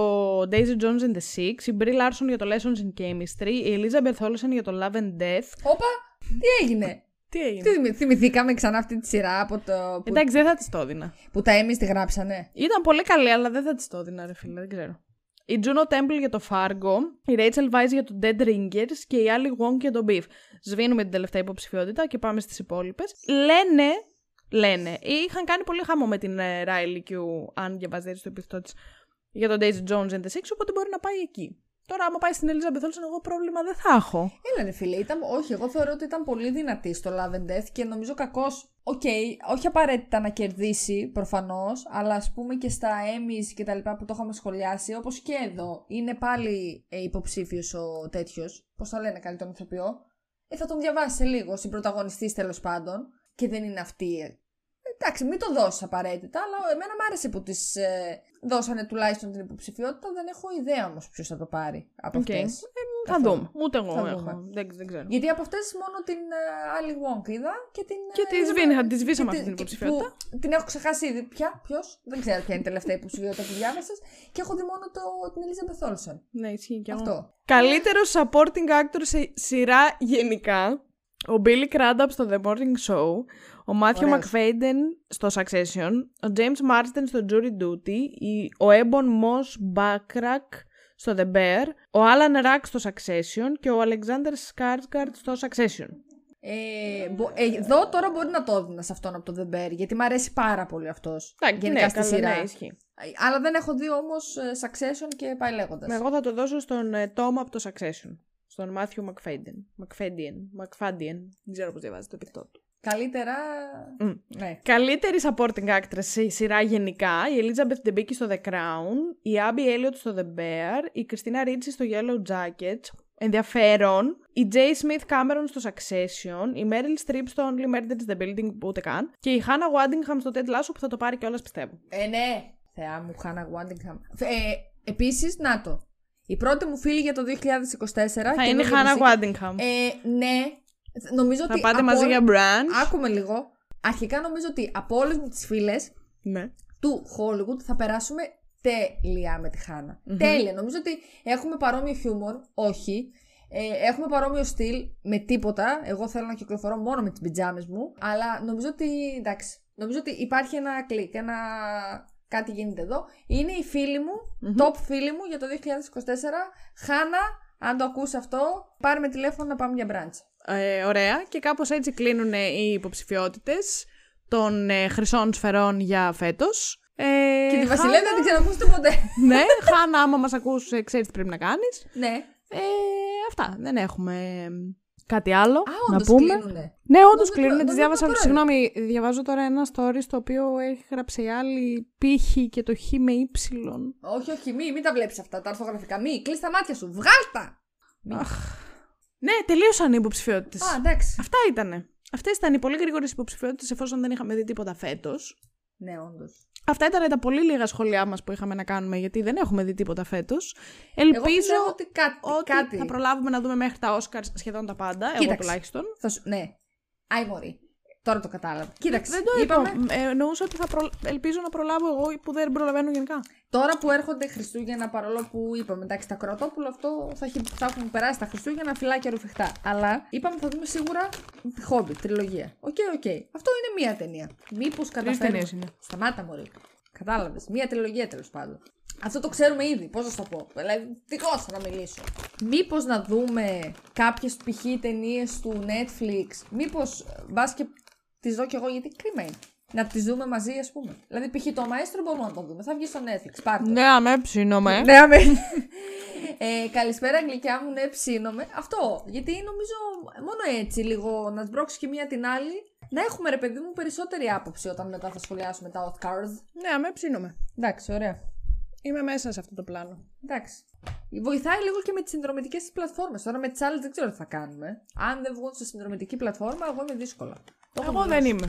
Daisy Jones and the Six. Η Brie Larson για το Lessons in Chemistry. Η Elizabeth Olsen για το Love and Death. Όπα, τι έγινε; Τι έγινε; Τι θυμη- θυμηθήκαμε ξανά αυτή τη σειρά από το. Που, Εντάξει, δεν θα της το έδινα. που τα Emmys τη γράψανε. Ήταν πολύ καλή, αλλά δεν θα της το έδινα, ρε φίλε, δεν ξέρω. Η Juno Temple για το Fargo, η Rachel Weisz για το Dead Ringers και η Ali Wong για το Beef. Σβήνουμε την τελευταία υποψηφιότητα και πάμε στις υπόλοιπες. Λένε, λένε, είχαν κάνει πολύ χαμό με την ε, Riley Keough, αν διαβάζετε στο επιθετό της, για το Daisy Jones and the Six, οπότε μπορεί να πάει εκεί. Τώρα, άμα πάει στην Elizabeth Olsen, εγώ πρόβλημα δεν θα έχω. Έλα ρε φίλε, ήταν, όχι, εγώ θεωρώ ότι ήταν πολύ δυνατή στο Love and Death και νομίζω κακός. Οκ, όχι απαραίτητα να κερδίσει προφανώς, αλλά ας πούμε και στα Emmys και τα λοιπά που το είχαμε σχολιάσει, όπως και εδώ, είναι πάλι ε, υποψήφιος ο τέτοιος. Πώς θα λένε καλή τον ηθοποιό. Ε, θα τον διαβάσει σε λίγο, συμπροταγωνιστής τέλος πάντων. Και δεν είναι αυτή. Ε. Εντάξει, μην το δώσεις απαραίτητα, αλλά εμένα μου άρεσε που τη ε, δώσανε τουλάχιστον την υποψηφιότητα. Δεν έχω ιδέα όμως ποιος θα το πάρει από Οκ. αυτές. Θα δούμε. Ούτε εγώ Θα έχω. δούμε. Δεν, δεν ξέρω. Γιατί από αυτές μόνο την uh, Ali Wong είδα και την. Και ε, τη είδα- σβήνει- τη σβήσαμε και αυτή την και- υποψηφιότητα. που Την έχω ξεχάσει ήδη. Ποια, ποιος, δεν ξέρω ποια είναι η τελευταία υποψηφιότητα που διάβασες. Και έχω δει μόνο το, την Elizabeth Olsen. Ναι, ισχύει και εγώ. Αυτό. Καλύτερο supporting actor σε σειρά γενικά. Ο Billy Crudup στο The Morning Show. Ο Matthew Ωραίος. McFadden στο Succession. Ο James Marsden στο Jury Duty. η- Ο Ebon Moss Backrack στο The Bear. Ο Alan Rack στο Succession. Και ο Alexander Skarsgård στο Succession. Ε, μπο- ε, εδώ τώρα μπορεί να το έδινα σε αυτόν από το The Bear, γιατί μου αρέσει πάρα πολύ αυτός. Εντάξει, Γενικά ναι, στη καλά, σειρά. ναι, ισχύει. Ε, Αλλά δεν έχω δει όμως Succession και πάει λέγοντας. Εγώ θα το δώσω στον ε, Tom από το Succession. Στον Matthew McFadden. McFadden. McFadden. Δεν ξέρω πώς διαβάζετε το επικτό του. Καλύτερα. Μμ. Ναι. Καλύτερη supporting actress σε σειρά γενικά, η Elizabeth Debicki στο The Crown, η Abby Elliot στο The Bear, η Christina Ricci στο Yellow Jackets, ενδιαφέρον, η J. Smith Cameron στο Succession, η Meryl Streep στο Only Murders in the Building που ούτε καν, και η Hannah Waddingham στο Ted Lasso που θα το πάρει κιόλας πιστεύω. Ε, ναι. Θεά μου, Χάνα Γουάντιγχαμ. Ε, Επίσης, να το. Η πρώτη μου φίλη για το 2024. Θα είναι η καινούργια Hannah μουσική. Waddingham. Ε, ναι. Νομίζω θα ότι. πάτε από μαζί όλ- για brunch. Άκουμε λίγο. Αρχικά νομίζω ότι από όλες μου τις φίλε Ναι. του Hollywood θα περάσουμε τέλεια με τη χανα Τέλεια. Νομίζω ότι έχουμε παρόμοιο χιούμορ. Όχι. Ε, έχουμε παρόμοιο στυλ με τίποτα. Εγώ θέλω να κυκλοφορώ μόνο με τις πιτζάμες μου. Αλλά νομίζω ότι. εντάξει. Νομίζω ότι υπάρχει ένα κλικ. Ένα. Κάτι γίνεται εδώ. Είναι η φίλη μου, top φίλη μου για το 2024. Χάνα, αν το ακούσει αυτό, πάρε με τηλέφωνο να πάμε για μπράντς. Ε, ωραία. Και κάπως έτσι κλείνουν οι υποψηφιότητες των ε, χρυσών σφαιρών για φέτος. Ε, Και τη Χάνα- Βασιλεία δεν την ξανακούσετε ποτέ. ναι, Χάνα, άμα μας ακούς, ε, ξέρεις τι πρέπει να κάνεις. ναι. Ε, αυτά. Δεν έχουμε Κάτι άλλο Α, να όντως πούμε. κλείνουνε. Ναι, όντως Νομίζω κλείνουν. προ- Τις νομίζω διάβασα. πρώτο. Συγγνώμη, διαβάζω τώρα ένα story στο οποίο έγραψε η άλλη π και το χ με ύψιλον. Όχι, όχι, μη, μην τα βλέπεις αυτά τα ορθογραφικά. Μη, κλείσει τα μάτια σου. Βγάλτα! Μη. Ναι, τελείωσαν οι υποψηφιότητες. Α, εντάξει. Αυτά ήτανε. Αυτές ήταν οι πολύ γρήγορες υποψηφιότητες εφόσον δεν είχαμε δει τίποτα φέτος. Ναι, όντως. Αυτά ήταν τα πολύ λίγα σχόλιά μας που είχαμε να κάνουμε γιατί δεν έχουμε δει τίποτα φέτος. Εγώ Ελπίζω πιστεύω ότι κάτι. ότι κάτι. θα προλάβουμε να δούμε μέχρι τα Oscars σχεδόν τα πάντα. Εγώ Κοίταξε. τουλάχιστον. Θα σου... Ναι. Άι μωρή. Τώρα το κατάλαβα. Κοίταξε. Δεν το είπαμε, είπα. Ε, εννοούσα ότι θα προ... ελπίζω να προλάβω εγώ που δεν προλαβαίνω γενικά. Τώρα που έρχονται Χριστούγεννα, παρόλο που είπαμε εντάξει τα Κροατόπουλο, αυτό θα, έχει, θα έχουν περάσει τα Χριστούγεννα φιλάκια ρουφηχτά. Αλλά είπαμε θα δούμε σίγουρα χόμπι, τριλογία. Ok, ok. Αυτό είναι μία ταινία. Μήπως καταφέρουμε. ταινίες είναι. Σταμάτα, Μωρή. Κατάλαβες. Μία τριλογία τέλος πάντων. Αυτό το ξέρουμε ήδη. Πώς να σου το πω; Δηλαδή, τι γλώσσα να μιλήσω. Μήπως να δούμε κάποιες π.χ. ταινίες του Netflix. Μήπως μπας και τις δω κι εγώ γιατί κρίμα είναι. Να τις δούμε μαζί, ας πούμε. Δηλαδή, π.χ. το Μαέστρο μπορούμε να το δούμε. Θα βγει στο Netflix. Πάρ' το. Ναι, αμέ ψήνομαι. Ναι, αμέ. ε, καλησπέρα, γλυκιά μου, ναι, ψήνομαι. Αυτό. Γιατί νομίζω μόνο έτσι λίγο να σμπρώξει και μία την άλλη. Να έχουμε ρε παιδί μου περισσότερη άποψη όταν μετά θα σχολιάσουμε τα Oscars. Ναι, αμέ ψήνομαι. Εντάξει, ωραία. Είμαι μέσα σε αυτό το πλάνο. Εντάξει. Βοηθάει λίγο και με τις συνδρομητικές της πλατφόρμες. Τώρα με τις άλλες δεν ξέρω τι θα κάνουμε. Αν δεν βγουν σε συνδρομητική πλατφόρμα, εγώ είμαι δύσκολα. Το έχω Εγώ δεν δηλώσει. είμαι.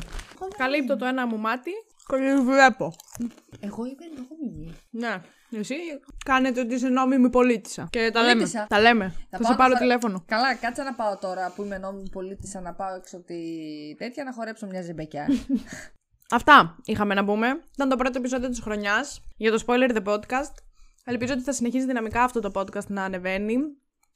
Καλύπτω το ένα μου μάτι και βλέπω. Εγώ είμαι νόμιμη. Ναι. Εσύ; Κάνετε ότι είσαι νόμιμη πολίτησα. Και τα λέμε. Πολίτησα. Τα λέμε. Θα, πάω σε πάρω να- τηλέφωνο. Καλά, κάτσε να πάω τώρα που είμαι νόμιμη πολίτησα να πάω έξω από τη τέτοια να χορέψω μια ζεμπεκιά. Αυτά είχαμε να πούμε. Ήταν το πρώτο επεισόδιο της χρονιάς για το Spoiler the Podcast. Ελπίζω ότι θα συνεχίζει δυναμικά αυτό το podcast να ανεβαίνει.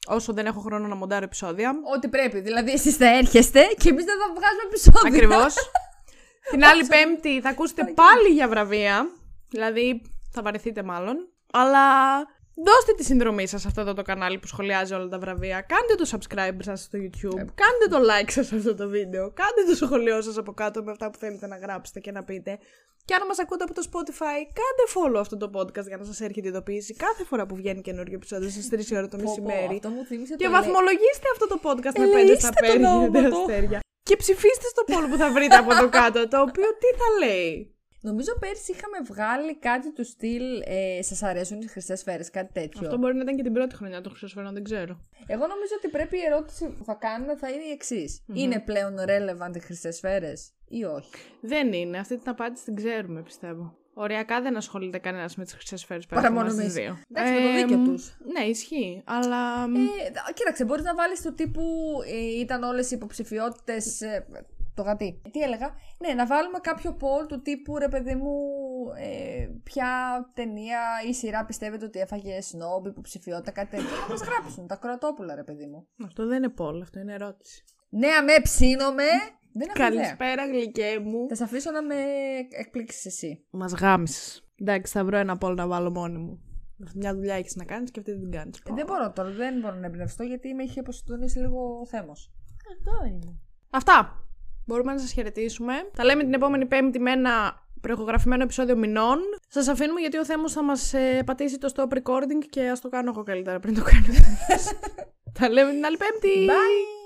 Όσο δεν έχω χρόνο να μοντάρω επεισόδια. Ό,τι πρέπει. Δηλαδή, εσείς θα έρχεστε και εμείς δεν θα βγάζουμε επεισόδια. Ακριβώς. Την άλλη Πέμπτη θα ακούσετε πάλι για βραβεία. Δηλαδή, θα βαρεθείτε μάλλον. Αλλά δώστε τη συνδρομή σας σε αυτό εδώ το κανάλι που σχολιάζει όλα τα βραβεία. Κάντε το subscribe σας στο YouTube. Κάντε το like σας σε αυτό το βίντεο. Κάντε το σχολείο σας από κάτω με αυτά που θέλετε να γράψετε και να πείτε. Και αν μας ακούτε από το Spotify, κάντε follow αυτό το podcast για να σας έρχεται ειδοποίηση κάθε φορά που βγαίνει καινούργιο επεισόδιο στις 3 ώρα το Πω, πω, μεσημέρι. Αυτό μου θύμισε Και το βαθμολογήστε αυτό το podcast με 5 Ελεήστε στα τον 5 νόμο του. αστέρια. Και ψηφίστε στο poll που θα βρείτε από το κάτω, το οποίο τι θα λέει. Νομίζω πέρσι είχαμε βγάλει κάτι του στυλ ε, Σας αρέσουν οι χρυσέ σφαίρε, κάτι τέτοιο. Αυτό μπορεί να ήταν και την πρώτη χρονιά των Χρυσοσφαίρων, δεν ξέρω. Εγώ νομίζω ότι πρέπει η ερώτηση που θα κάνουμε θα είναι η εξής. Είναι πλέον relevant οι χρυσέ σφαίρε ή όχι; Δεν είναι. Αυτή την απάντηση την ξέρουμε, πιστεύω. Οριακά δεν ασχολείται κανένας με τις χρυσέ σφαίρε Παρά μόνο εμάς τις εμείς. δύο. Εντάξει, με το δίκιο μ, τους. Ναι, ισχύει. Αλλά. μ, Ε, δα- κοίταξε, μπορείς να βάλεις το τύπου ε, ήταν όλες οι υποψηφιότητες. Το γατί. Τι έλεγα; Ναι, να βάλουμε κάποιο poll του τύπου ρε παιδί μου, ε, ποια ταινία ή σειρά πιστεύετε ότι έφαγε σνόμπ, υποψηφιότητα, κάτι τέτοιο. Να μας γράψουν τα κροατόπουλα, ρε παιδί μου. Αυτό δεν είναι poll, αυτό είναι ερώτηση. Ναι, αμέ, ψήνομαι. Δεν έχω ιδέα. Καλησπέρα, γλυκέ μου. Θα σε αφήσω να με εκπλήξεις εσύ. Μας γάμισες. Εντάξει, θα βρω ένα poll να βάλω μόνη μου. Μια δουλειά έχεις να κάνεις και αυτή δεν την κάνεις. Ε, δεν μπορώ τώρα, δεν μπορώ να εμπνευστώ γιατί με είχε αποσυντονίσει λίγο ο Θέμος. Αυτό είναι. Αυτά. Μπορούμε να σας χαιρετήσουμε. Τα λέμε την επόμενη Πέμπτη με ένα προεχογραφημένο επεισόδιο μηνών. Σας αφήνουμε γιατί ο Θέμος θα μας πατήσει το stop recording και ας το κάνω εγώ καλύτερα πριν το κάνω. Τα λέμε την άλλη Πέμπτη. Bye!